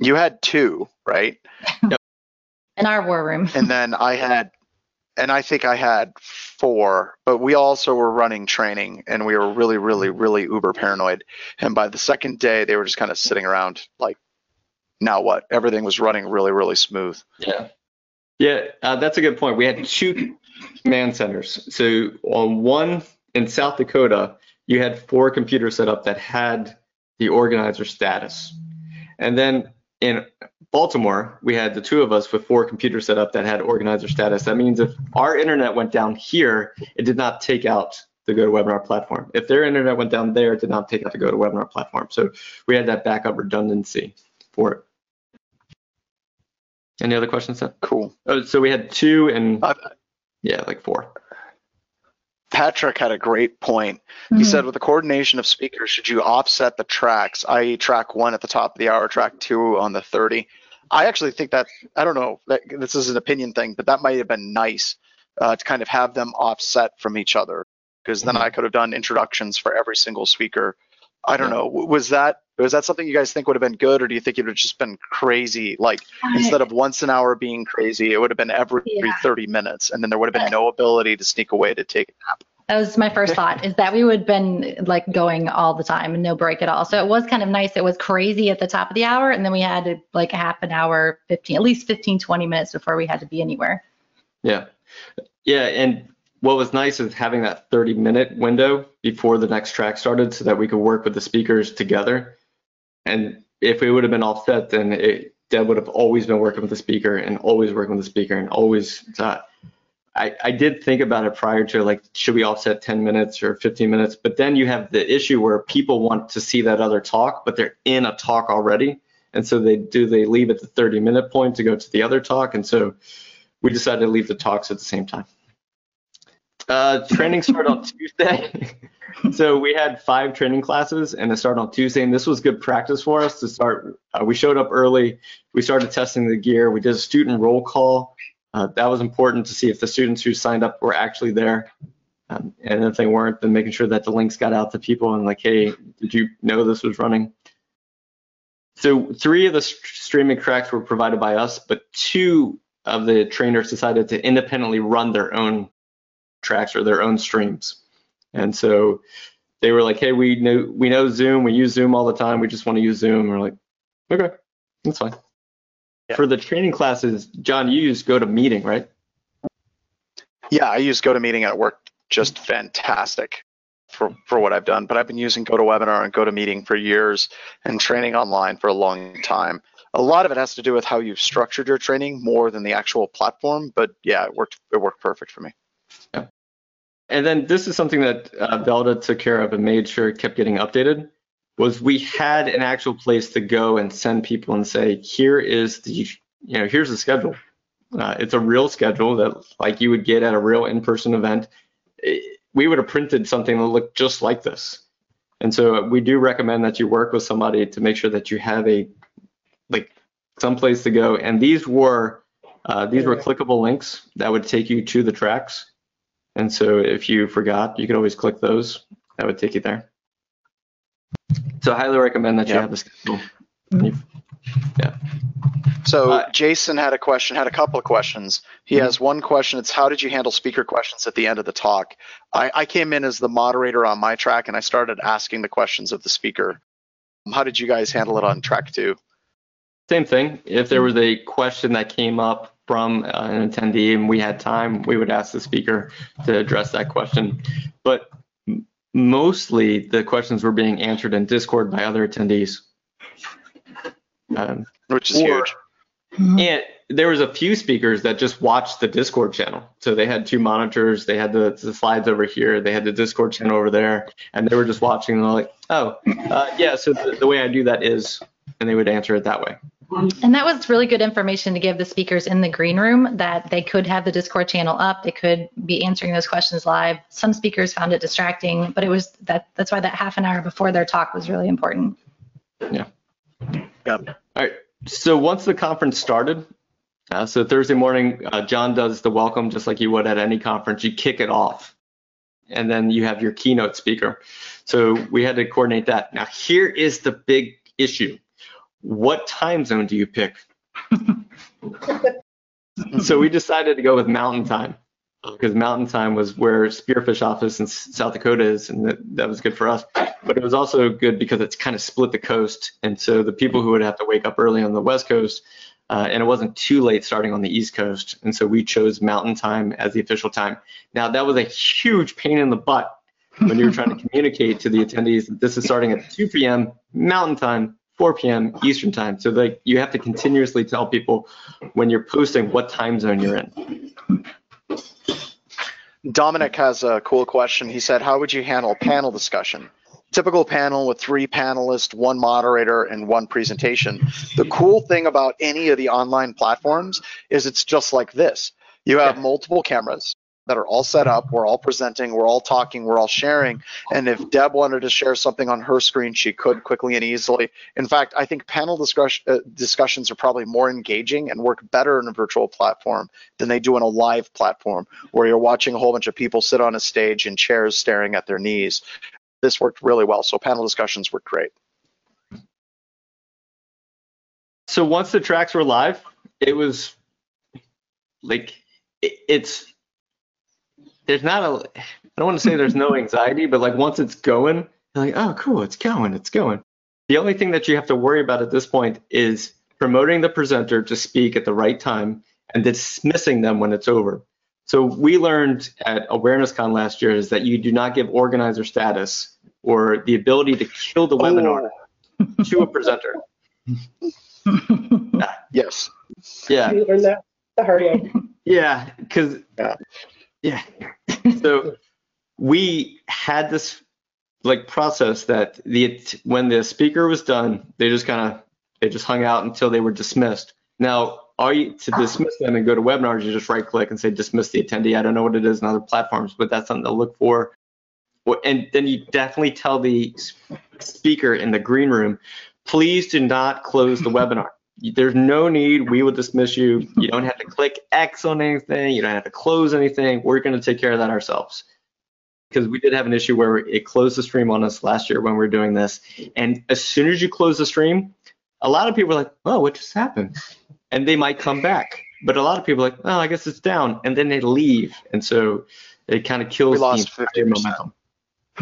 S2: you had two, right?
S6: yep. In our war room.
S2: and then I had, and I think I had four, but we also were running training and we were really, really, really uber paranoid. And by the second day, they were just kind of sitting around like, now what? Everything was running really, really smooth.
S1: Yeah. Yeah, uh, that's a good point. We had two command centers. So on one in South Dakota, you had four computers set up that had the organizer status. And then in Baltimore, we had the two of us with four computers set up that had organizer status. That means if our internet went down here, it did not take out the GoToWebinar platform. If their internet went down there, it did not take out the GoToWebinar platform. So we had that backup redundancy for it. Any other questions, Seth?
S2: Cool.
S1: Oh, so we had two and uh, yeah, like four.
S2: Patrick had a great point. Mm-hmm. He said, with the coordination of speakers, should you offset the tracks, i.e., track one at the top of the hour, track two on the 30? I actually think that, I don't know, that, this is an opinion thing, but that might have been nice uh, to kind of have them offset from each other because then mm-hmm. I could have done introductions for every single speaker. I don't yeah. know. Was that was that something you guys think would have been good, or do you think it would have just been crazy? Like I, instead of once an hour being crazy, it would have been every yeah. 30 minutes, and then there would have been no ability to sneak away to take a nap.
S6: That was my first thought is that we would have been like going all the time and no break at all. So it was kind of nice. It was crazy at the top of the hour. And then we had like a half an hour, 15, at least 15, 20 minutes before we had to be anywhere.
S1: Yeah. Yeah. And what was nice is having that 30 minute window before the next track started so that we could work with the speakers together. And if we would have been offset, then it, Deb would have always been working with the speaker and always working with the speaker and always uh, I, I did think about it prior to like, should we offset 10 minutes or 15 minutes? But then you have the issue where people want to see that other talk, but they're in a talk already. And so they do they leave at the 30 minute point to go to the other talk. And so we decided to leave the talks at the same time. Uh, training started on Tuesday. so we had five training classes and it started on Tuesday. And this was good practice for us to start. Uh, we showed up early. We started testing the gear. We did a student roll call uh, that was important to see if the students who signed up were actually there. Um, and if they weren't, then making sure that the links got out to people and like, hey, did you know this was running? So three of the streaming tracks were provided by us, but two of the trainers decided to independently run their own tracks or their own streams. And so they were like, "Hey, we know we know Zoom. We use Zoom all the time. We just want to use Zoom." And we're like, "Okay, that's fine." Yeah. For the training classes, John, you use GoToMeeting, right?
S2: Yeah, I use GoToMeeting at work. Just fantastic for, for what I've done. But I've been using GoToWebinar and GoToMeeting for years and training online for a long time. A lot of it has to do with how you've structured your training more than the actual platform. But yeah, it worked. It worked perfect for me.
S1: Yeah. And then this is something that uh, Velda took care of and made sure it kept getting updated. Was we had an actual place to go and send people and say, here is the, you know, here's the schedule. Uh, it's a real schedule that like you would get at a real in-person event. It, we would have printed something that looked just like this. And so we do recommend that you work with somebody to make sure that you have a like some place to go. And these were uh, these were clickable links that would take you to the tracks. And so if you forgot, you could always click those. That would take you there. So I highly recommend that yep. you have this. schedule.
S2: Yeah. So uh, Jason had a question, had a couple of questions. He mm-hmm. has one question. It's how did you handle speaker questions at the end of the talk? I, I came in as the moderator on my track and I started asking the questions of the speaker. How did you guys handle it on track two?
S1: Same thing. If there was a question that came up from uh, an attendee and we had time, we would ask the speaker to address that question. But mostly the questions were being answered in Discord by other attendees.
S2: Um, Which is or, huge.
S1: And there was a few speakers that just watched the Discord channel. So they had two monitors, they had the, the slides over here, they had the Discord channel over there, and they were just watching and they're like, oh, uh, yeah, so the, the way I do that is, and they would answer it that way.
S6: And that was really good information to give the speakers in the green room that they could have the Discord channel up. They could be answering those questions live. Some speakers found it distracting, but it was that that's why that half an hour before their talk was really important.
S1: Yeah. Yep. All right. So once the conference started, uh, so Thursday morning, uh, John does the welcome just like you would at any conference. You kick it off, and then you have your keynote speaker. So we had to coordinate that. Now here is the big issue what time zone do you pick? so we decided to go with mountain time because mountain time was where spearfish office in south dakota is and that, that was good for us but it was also good because it's kind of split the coast and so the people who would have to wake up early on the west coast uh, and it wasn't too late starting on the east coast and so we chose mountain time as the official time now that was a huge pain in the butt when you were trying to communicate to the attendees that this is starting at 2 p.m mountain time 4 p.m. Eastern time. So like you have to continuously tell people when you're posting what time zone you're in.
S2: Dominic has a cool question. He said, "How would you handle panel discussion?" Typical panel with three panelists, one moderator, and one presentation. The cool thing about any of the online platforms is it's just like this. You have multiple cameras that are all set up. We're all presenting, we're all talking, we're all sharing. And if Deb wanted to share something on her screen, she could quickly and easily. In fact, I think panel discuss- uh, discussions are probably more engaging and work better in a virtual platform than they do in a live platform where you're watching a whole bunch of people sit on a stage in chairs staring at their knees. This worked really well. So panel discussions worked great.
S1: So once the tracks were live, it was like it's there's not a I don't want to say there's no anxiety, but like once it's going, you're like, oh cool, it's going, it's going. The only thing that you have to worry about at this point is promoting the presenter to speak at the right time and dismissing them when it's over. So we learned at AwarenessCon last year is that you do not give organizer status or the ability to kill the webinar oh. to a presenter.
S2: yes.
S1: Yeah.
S5: You learned that the hard way.
S1: Yeah, because yeah. Yeah. So we had this like process that the when the speaker was done, they just kind of they just hung out until they were dismissed. Now, are you to dismiss them and GoToWebinars, you just right click and say dismiss the attendee. I don't know what it is in other platforms, but that's something to look for. And then you definitely tell the speaker in the green room, please do not close the webinar. There's no need. We will dismiss you. You don't have to click X on anything. You don't have to close anything. We're going to take care of that ourselves. Because we did have an issue where it closed the stream on us last year when we were doing this. And as soon as you close the stream, a lot of people are like, oh, what just happened? And they might come back. But a lot of people are like, oh, I guess it's down. And then they leave. And so it kind of kills
S2: we lost the 50%. momentum.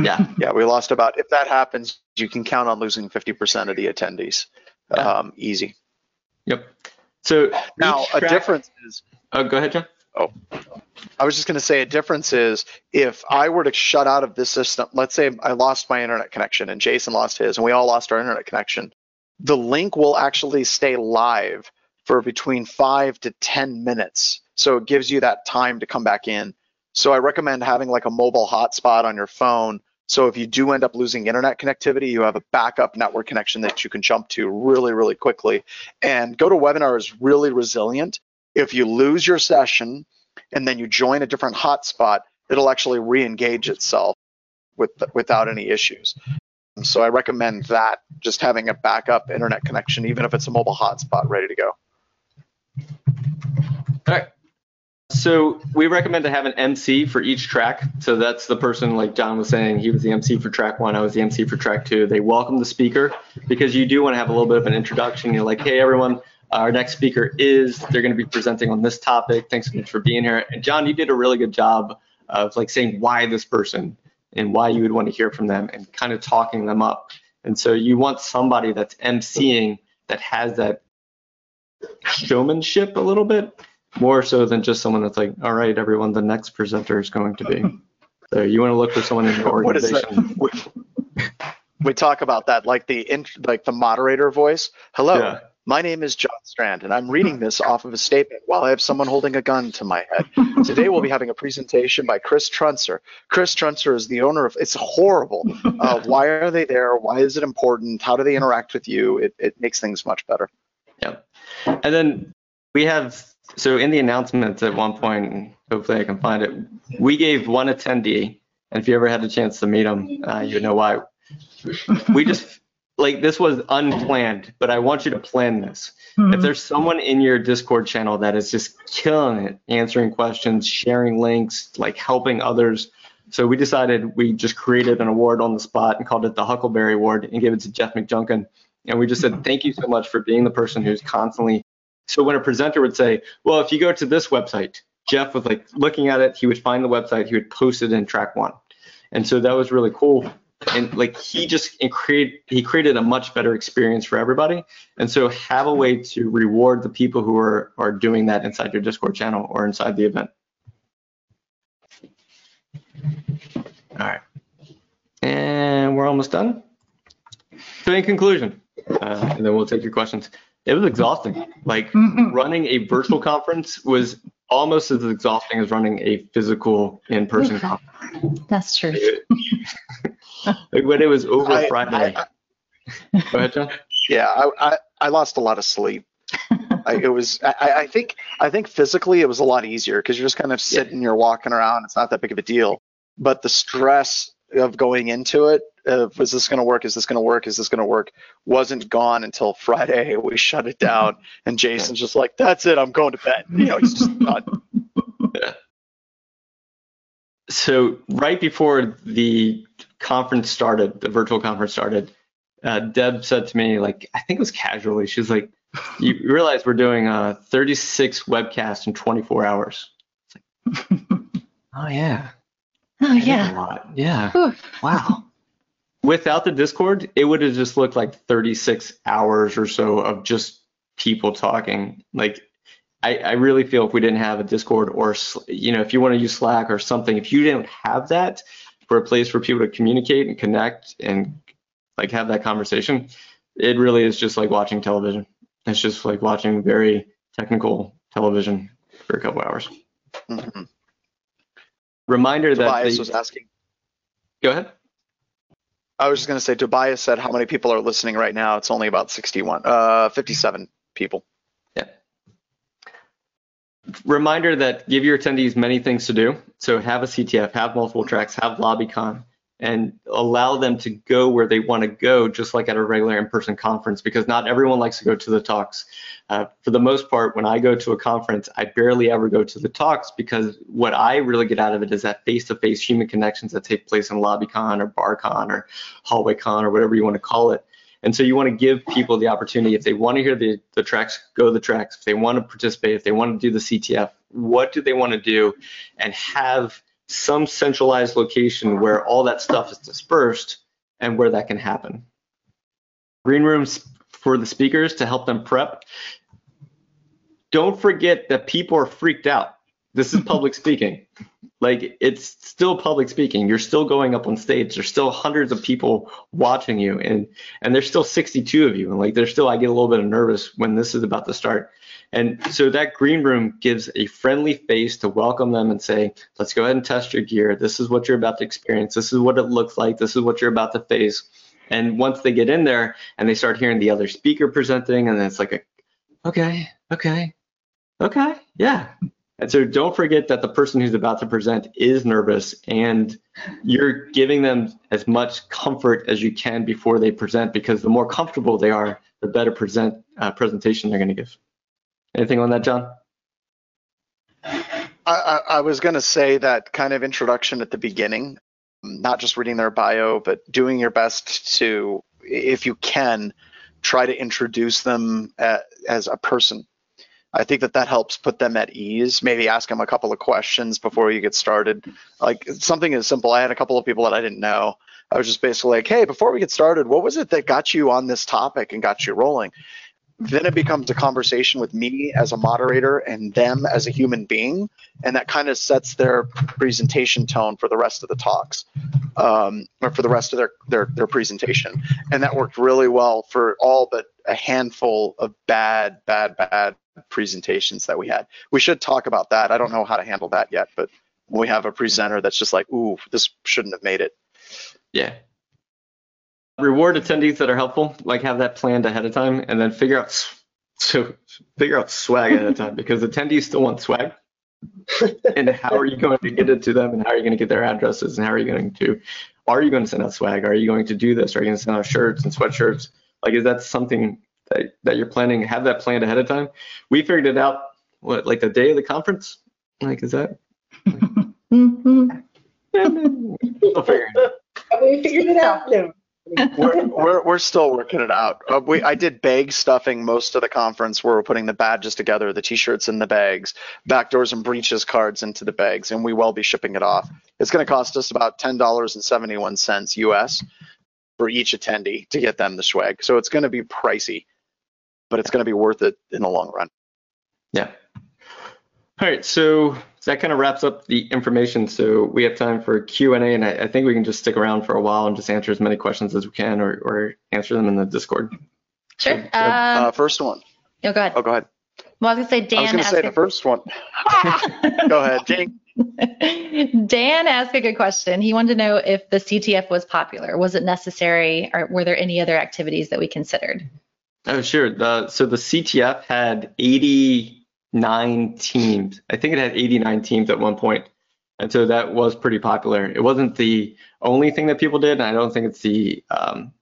S1: Yeah.
S2: Yeah, we lost about, if that happens, you can count on losing 50% of the attendees. Yeah. Um, easy.
S1: Yep. So
S2: now track, a difference is.
S1: Oh, go ahead, John.
S2: Oh, I was just going to say a difference is if I were to shut out of this system, let's say I lost my internet connection and Jason lost his and we all lost our internet connection, the link will actually stay live for between five to 10 minutes. So it gives you that time to come back in. So I recommend having like a mobile hotspot on your phone. So if you do end up losing internet connectivity, you have a backup network connection that you can jump to really, really quickly. And GoToWebinar is really resilient. If you lose your session and then you join a different hotspot, it'll actually re-engage itself with, without any issues. So I recommend that, just having a backup internet connection, even if it's a mobile hotspot ready to go.
S1: All right. So we recommend to have an MC for each track. So that's the person, like John was saying, he was the MC for track one, I was the MC for track two. They welcome the speaker because you do want to have a little bit of an introduction. You're like, hey, everyone, our next speaker is, they're going to be presenting on this topic. Thanks so much for being here. And John, you did a really good job of like saying why this person and why you would want to hear from them and kind of talking them up. And so you want somebody that's MCing that has that showmanship a little bit more so than just someone that's like, all right, everyone, the next presenter is going to be. So you want to look for someone in your organization.
S2: We, we talk about that, like the like the moderator voice. Hello, yeah. my name is John Strand, and I'm reading this off of a statement while I have someone holding a gun to my head. Today we'll be having a presentation by Chris Trunzer. Chris Trunzer is the owner of. It's horrible. Uh, why are they there? Why is it important? How do they interact with you? It, it makes things much better.
S1: Yeah, and then we have so in the announcements at one point, hopefully I can find it, we gave one attendee, and if you ever had a chance to meet him, uh, you know why. We just like this was unplanned, but I want you to plan this. Mm-hmm. If there's someone in your Discord channel that is just killing it, answering questions, sharing links, like helping others. So we decided we just created an award on the spot and called it the Huckleberry Award and gave it to Jeff McJunkin. And we just said, thank you so much for being the person who's constantly so when a presenter would say, well, if you go to this website, Jeff was like looking at it, he would find the website, he would post it in track one. And so that was really cool. And like he just create he created a much better experience for everybody. And so have a way to reward the people who are are doing that inside your Discord channel or inside the event. All right. And we're almost done. So in conclusion, uh, and then we'll take your questions it was exhausting. Like running a virtual conference was almost as exhausting as running a physical in-person conference.
S6: That's true.
S1: like when it was over I, Friday. I, I, Go ahead, John.
S2: Yeah, I, I, lost a lot of sleep. I, it was I, I think I think physically it was a lot easier because you're just kind of sitting, yeah. you're walking around. It's not that big of a deal. But the stress of going into it of is this going to work? Is this going to work? Is this going to work? Wasn't gone until Friday. We shut it down, and Jason's just like, "That's it. I'm going to bed." You know, he's just not. Yeah.
S1: So right before the conference started, the virtual conference started, uh, Deb said to me, like, I think it was casually, she's like, "You realize we're doing a 36 webcasts in 24 hours?" Like, oh yeah.
S6: Oh yeah.
S1: Yeah. Wow without the Discord, it would have just looked like 36 hours or so of just people talking. Like, I, I really feel if we didn't have a Discord or, you know, if you want to use Slack or something, if you didn't have that for a place for people to communicate and connect and like have that conversation, it really is just like watching television. It's just like watching very technical television for a couple hours. Mm-hmm. Reminder
S2: Tobias
S1: that
S2: was asking.
S1: Go ahead.
S2: I was just going to say, Tobias said how many people are listening right now. It's only about 61, uh, 57 people.
S1: Yeah. Reminder that give your attendees many things to do. So have a CTF, have multiple tracks, have LobbyCon, and allow them to go where they want to go, just like at a regular in-person conference, because not everyone likes to go to the talks. Uh, for the most part, when I go to a conference, I barely ever go to the talks because what I really get out of it is that face-to-face human connections that take place in LobbyCon or BarCon or HallwayCon or whatever you want to call it. And so you want to give people the opportunity, if they want to hear the, the tracks, go the tracks. If they want to participate, if they want to do the CTF, what do they want to do? And have some centralized location where all that stuff is dispersed and where that can happen. Green rooms for the speakers to help them prep. Don't forget that people are freaked out. This is public speaking. Like it's still public speaking. You're still going up on stage. There's still hundreds of people watching you and and there's still 62 of you. And like there's still I get a little bit of nervous when this is about to start. And so that green room gives a friendly face to welcome them and say, let's go ahead and test your gear. This is what you're about to experience. This is what it looks like. This is what you're about to face. And once they get in there and they start hearing the other speaker presenting, and it's like, a, okay, okay, okay, yeah. And so don't forget that the person who's about to present is nervous and you're giving them as much comfort as you can before they present because the more comfortable they are, the better present uh, presentation they're going to give. Anything on that, John?
S2: I, I, I was going to say that kind of introduction at the beginning, not just reading their bio, but doing your best to, if you can, try to introduce them as a person. I think that that helps put them at ease. Maybe ask them a couple of questions before you get started. Like something as simple. I had a couple of people that I didn't know. I was just basically like, hey, before we get started, what was it that got you on this topic and got you rolling? Then it becomes a conversation with me as a moderator and them as a human being and that kind of sets their presentation tone for the rest of the talks um, or for the rest of their, their their presentation. And that worked really well for all but a handful of bad bad bad presentations that we had. We should talk about that. I don't know how to handle that yet but we have a presenter that's just like ooh this shouldn't have made it.
S1: Yeah reward attendees that are helpful, like have that planned ahead of time, and then figure out so figure out swag ahead of time because attendees still want swag. and how are you going to get it to them, and how are you going to get their addresses, and how are you going to are you going to send out swag? Are you going to do this? Are you going to send out shirts and sweatshirts? Like, is that something that, that you're planning? Have that planned ahead of time. We figured it out. What, like the day of the conference? Like, is that? mm-hmm.
S5: we'll figure it out. We figured it out. No
S2: we're, we're, still working it out. Uh, we I did bag stuffing most of the conference where we're putting the badges together, the t-shirts in the bags, Backdoors and Breaches cards into the bags, and we will be shipping it off. It's going to cost us about ten dollars and seventy-one cents US for each attendee to get them the swag. So it's going to be pricey, but it's going to be worth it in the long run.
S1: Yeah. All right, so that kind of wraps up the information. So we have time for Q and A, and I, I, think we can just stick around for a while and just answer as many questions as we can, or, or answer them in the Discord.
S6: Sure.
S2: um, uh, first one.
S6: No, go ahead.
S2: Oh, go ahead.
S6: Well, I was gonna say Dan.
S2: I was gonna say the first one. go ahead, Jane.
S6: Dan asked a good question. He wanted to know if the CTF was popular. Was it necessary, or were there any other activities that we considered?
S1: Oh, sure. The, so the CTF had 80 nine teams. I think it had 89 teams at one point. And so that was pretty popular. It wasn't the only thing that people did, and I don't think it's the um,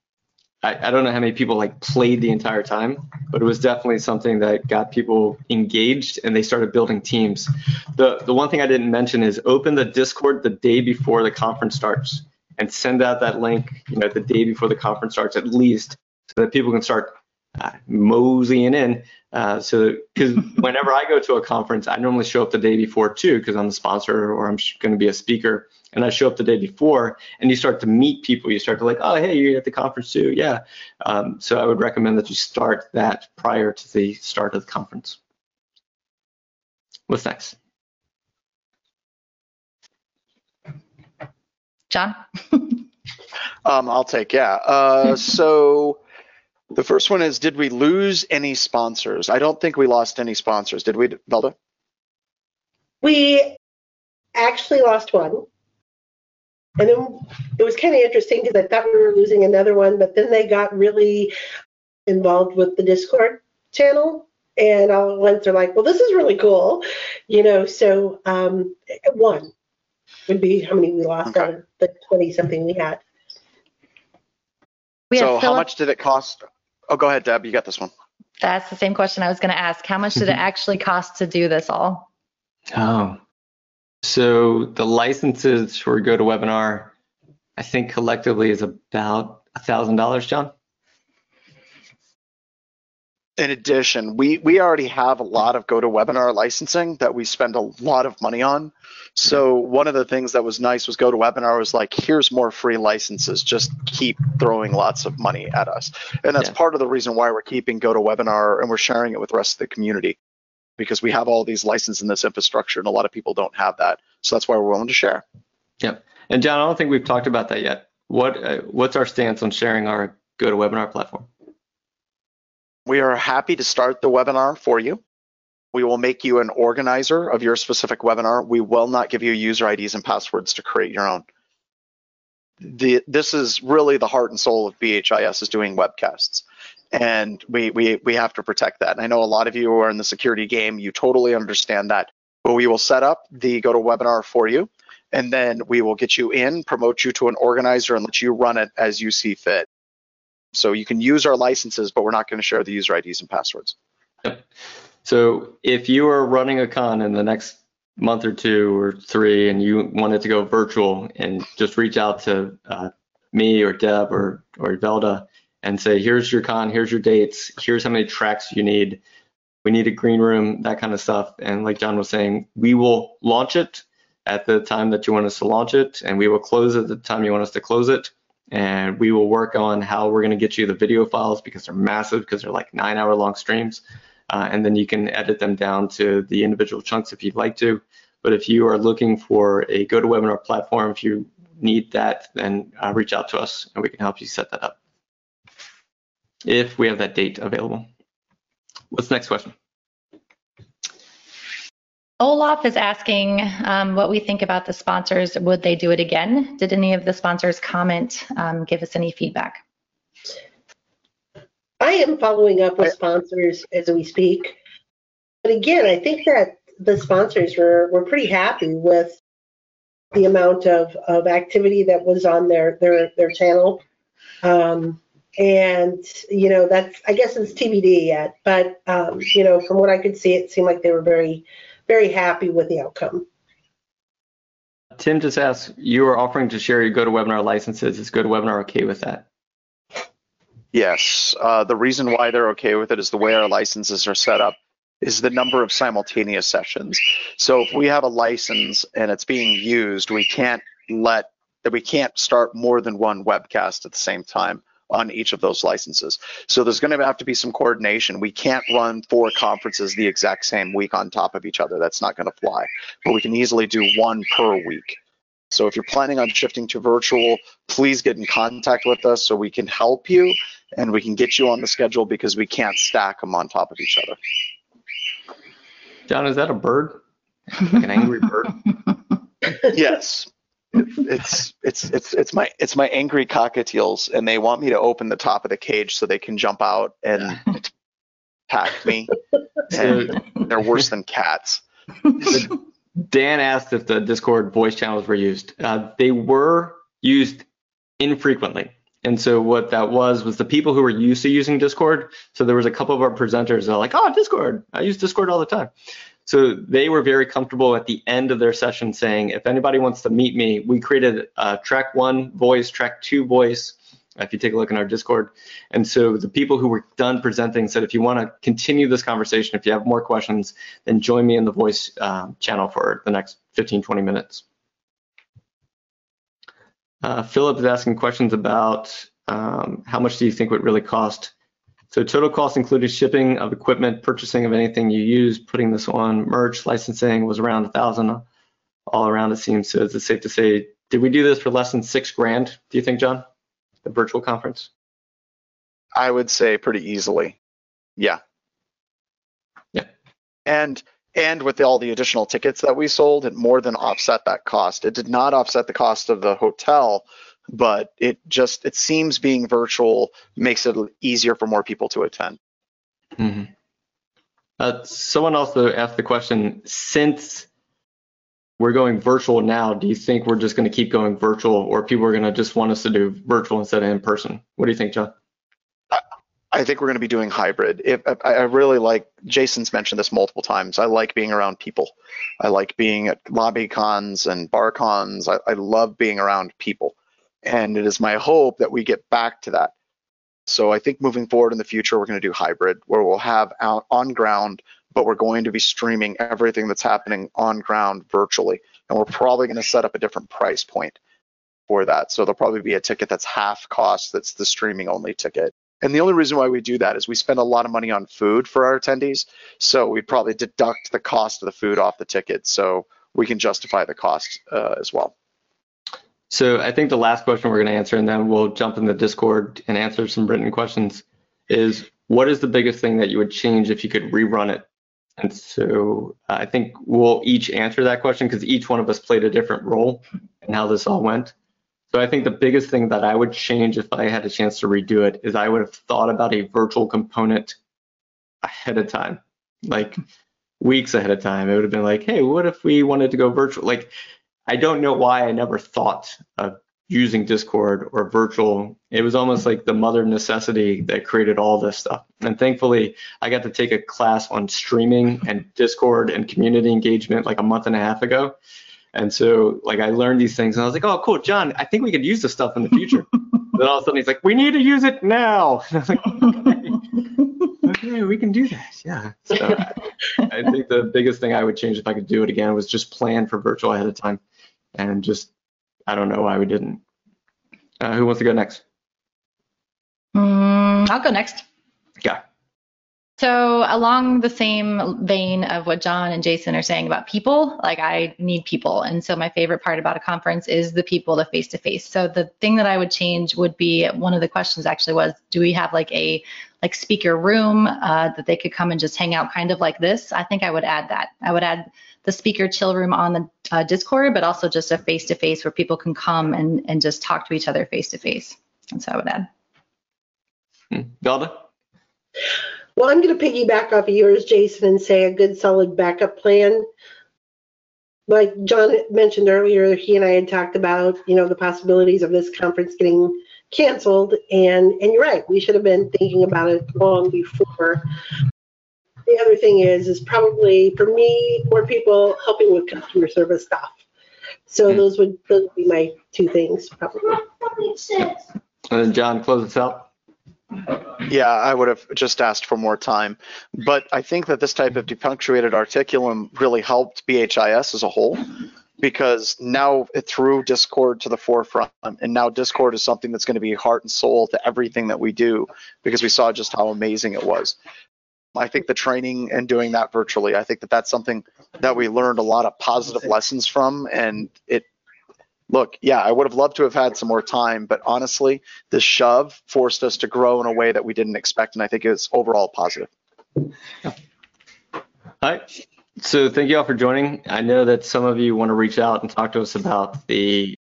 S1: I, I, don't know how many people like played the entire time, but it was definitely something that got people engaged and they started building teams. The the one thing I didn't mention is open the Discord the day before the conference starts and send out that link, you know, the day before the conference starts at least, so that people can start uh, moseying in uh, so, because whenever I go to a conference, I normally show up the day before too, because I'm the sponsor or I'm going to be a speaker, and I show up the day before, and you start to meet people. You start to like, oh, hey, you're at the conference too, yeah. Um, so I would recommend that you start that prior to the start of the conference. What's next?
S6: John.
S2: um, I'll take yeah. Uh, so the first one is Did we lose any sponsors? I don't think we lost any sponsors. Did we, Velda?
S5: We actually lost one. And then it was kind of interesting because I thought we were losing another one, but then they got really involved with the Discord channel. And all at once they're like, well, this is really cool. You know, so um, one would be how many we lost okay. out of the 20 something we had.
S2: We so, how much did it cost? Oh, go ahead, Deb. You got this one.
S6: That's the same question I was going to ask. How much did it mm-hmm. actually cost to do this all?
S1: Oh, so the licenses for GoToWebinar, I think collectively is about a thousand dollars, John.
S2: In addition, we, we already have a lot of GoToWebinar licensing that we spend a lot of money on. So one of the things that was nice was GoToWebinar was like, here's more free licenses. Just keep throwing lots of money at us. And that's yeah. part of the reason why we're keeping GoToWebinar and we're sharing it with the rest of the community because we have all these licenses in this infrastructure and a lot of people don't have that. So that's why we're willing to share.
S1: Yep. And John, I don't think we've talked about that yet. What uh, what's our stance on sharing our GoToWebinar platform?
S2: We are happy to start the webinar for you. We will make you an organizer of your specific webinar. We will not give you user IDs and passwords to create your own. The, this is really the heart and soul of BHIS is doing webcasts. And we, we, we have to protect that. And I know a lot of you are in the security game, you totally understand that. But we will set up the GoToWebinar for you and then we will get you in, promote you to an organizer, and let you run it as you see fit. So you can use our licenses, but we're not going to share the user IDs and passwords.
S1: Yep. So if you are running a con in the next month or two or three, and you wanted to go virtual, and just reach out to uh, me or Deb or or Velda and say, here's your con, here's your dates, here's how many tracks you need. We need a green room, that kind of stuff. And like John was saying, we will launch it at the time that you want us to launch it, and we will close at the time you want us to close it. And we will work on how we're going to get you the video files because they're massive, because they're like nine hour long streams. Uh, and then you can edit them down to the individual chunks if you'd like to. But if you are looking for a GoToWebinar platform, if you need that, then uh, reach out to us and we can help you set that up. If we have that date available. What's the next question?
S6: Olaf is asking um, what we think about the sponsors. Would they do it again? Did any of the sponsors comment, um, give us any feedback?
S5: I am following up with sponsors as we speak. But again, I think that the sponsors were, were pretty happy with the amount of, of activity that was on their their, their channel. Um, and you know that's I guess it's TBD yet, but um, you know from what I could see, it seemed like they were very very happy with the outcome.
S1: Tim just asked, you are offering to share your GoToWebinar licenses. Is GoToWebinar okay with that?
S2: Yes. Uh, the reason why they're okay with it is the way our licenses are set up is the number of simultaneous sessions. So if we have a license and it's being used, we can't let that we can't start more than one webcast at the same time on each of those licenses. So there's going to have to be some coordination. We can't run four conferences the exact same week on top of each other. That's not going to fly. But we can easily do one per week. So if you're planning on shifting to virtual, please get in contact with us so we can help you and we can get you on the schedule because we can't stack them on top of each other.
S1: John, is that a bird? Like an angry bird?
S2: yes it's it's it's it's my it's my angry cockatiels, and they want me to open the top of the cage so they can jump out and attack me. and they're worse than cats.
S1: Dan asked if the Discord voice channels were used. Uh, they were used infrequently. And so what that was was the people who were used to using Discord. So there was a couple of our presenters that are like, oh, Discord. I use Discord all the time. So they were very comfortable at the end of their session saying, if anybody wants to meet me, we created a track one voice, track two voice, if you take a look in our Discord. And so the people who were done presenting said, if you want to continue this conversation, if you have more questions, then join me in the voice uh, channel for the next 15, 20 minutes. Uh, Philip is asking questions about um, how much do you think would really cost so total cost included shipping of equipment, purchasing of anything you use, putting this on merch, licensing was around a thousand all around it seems. So is it safe to say, did we do this for less than six grand, do you think, John? The virtual conference?
S2: I would say pretty easily. Yeah.
S1: Yeah.
S2: And and with all the additional tickets that we sold, it more than offset that cost. It did not offset the cost of the hotel, but it just it seems being virtual makes it easier for more people to attend.
S1: Mm-hmm. Uh, someone also asked the question: since we're going virtual now, do you think we're just going to keep going virtual, or people are going to just want us to do virtual instead of in person? What do you think, John?
S2: I think we're going to be doing hybrid. If, I really like Jason's mentioned this multiple times. I like being around people. I like being at lobby cons and bar cons. I, I love being around people. And it is my hope that we get back to that. So I think moving forward in the future, we're going to do hybrid where we'll have out on ground, but we're going to be streaming everything that's happening on ground virtually. And we're probably going to set up a different price point for that. So there'll probably be a ticket that's half cost, that's the streaming only ticket. And the only reason why we do that is we spend a lot of money on food for our attendees. So we'd probably deduct the cost of the food off the ticket so we can justify the cost uh, as well.
S1: So I think the last question we're going to answer, and then we'll jump in the Discord and answer some written questions, is what is the biggest thing that you would change if you could rerun it? And so I think we'll each answer that question because each one of us played a different role in how this all went. So I think the biggest thing that I would change if I had a chance to redo it is I would have thought about a virtual component ahead of time, like weeks ahead of time. It would have been like, hey, what if we wanted to go virtual? Like I don't know why I never thought of using Discord or virtual. It was almost like the mother necessity that created all this stuff. And thankfully, I got to take a class on streaming and Discord and community engagement like a month and a half ago. And so, like, I learned these things, and I was like, "Oh, cool, John. I think we could use this stuff in the future." then all of a sudden, he's like, "We need to use it now." And I was like, "Okay, okay we can do that." Yeah. So, I think the biggest thing I would change if I could do it again was just plan for virtual ahead of time and just I don't know why we didn't. Uh, who wants to go next?
S6: Mm, I'll go next.
S1: Yeah.
S6: So along the same vein of what John and Jason are saying about people, like I need people. And so my favorite part about a conference is the people, the face to face. So the thing that I would change would be one of the questions actually was, do we have like a like speaker room uh, that they could come and just hang out kind of like this? I think I would add that. I would add the speaker chill room on the uh, Discord, but also just a face to face where people can come and, and just talk to each other face to face. That's what I would add.
S1: Hmm. Velda?
S5: Well, I'm going to piggyback off of yours, Jason, and say a good solid backup plan. Like John mentioned earlier, he and I had talked about, you know, the possibilities of this conference getting canceled, and and you're right, we should have been thinking about it long before the other thing is, is probably for me, more people helping with customer service stuff. So mm-hmm. those would those would be my two things probably.
S1: And then John, close us out.
S2: Yeah, I would have just asked for more time. But I think that this type of depunctuated articulum really helped BHIS as a whole because now it threw Discord to the forefront. And now Discord is something that's going to be heart and soul to everything that we do because we saw just how amazing it was. I think the training and doing that virtually, I think that that's something that we learned a lot of positive lessons from. And it, look, yeah, I would have loved to have had some more time, but honestly, this shove forced us to grow in a way that we didn't expect. And I think it's overall positive.
S1: All right. So thank you all for joining. I know that some of you want to reach out and talk to us about the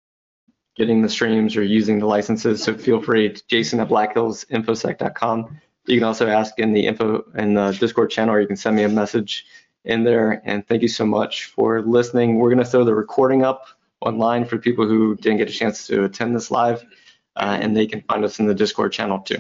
S1: getting the streams or using the licenses. So feel free to Jason at blackhillsinfosec.com you can also ask in the info in the Discord channel, or you can send me a message in there. And thank you so much for listening. We're going to throw the recording up online for people who didn't get a chance to attend this live, uh, and they can find us in the Discord channel too.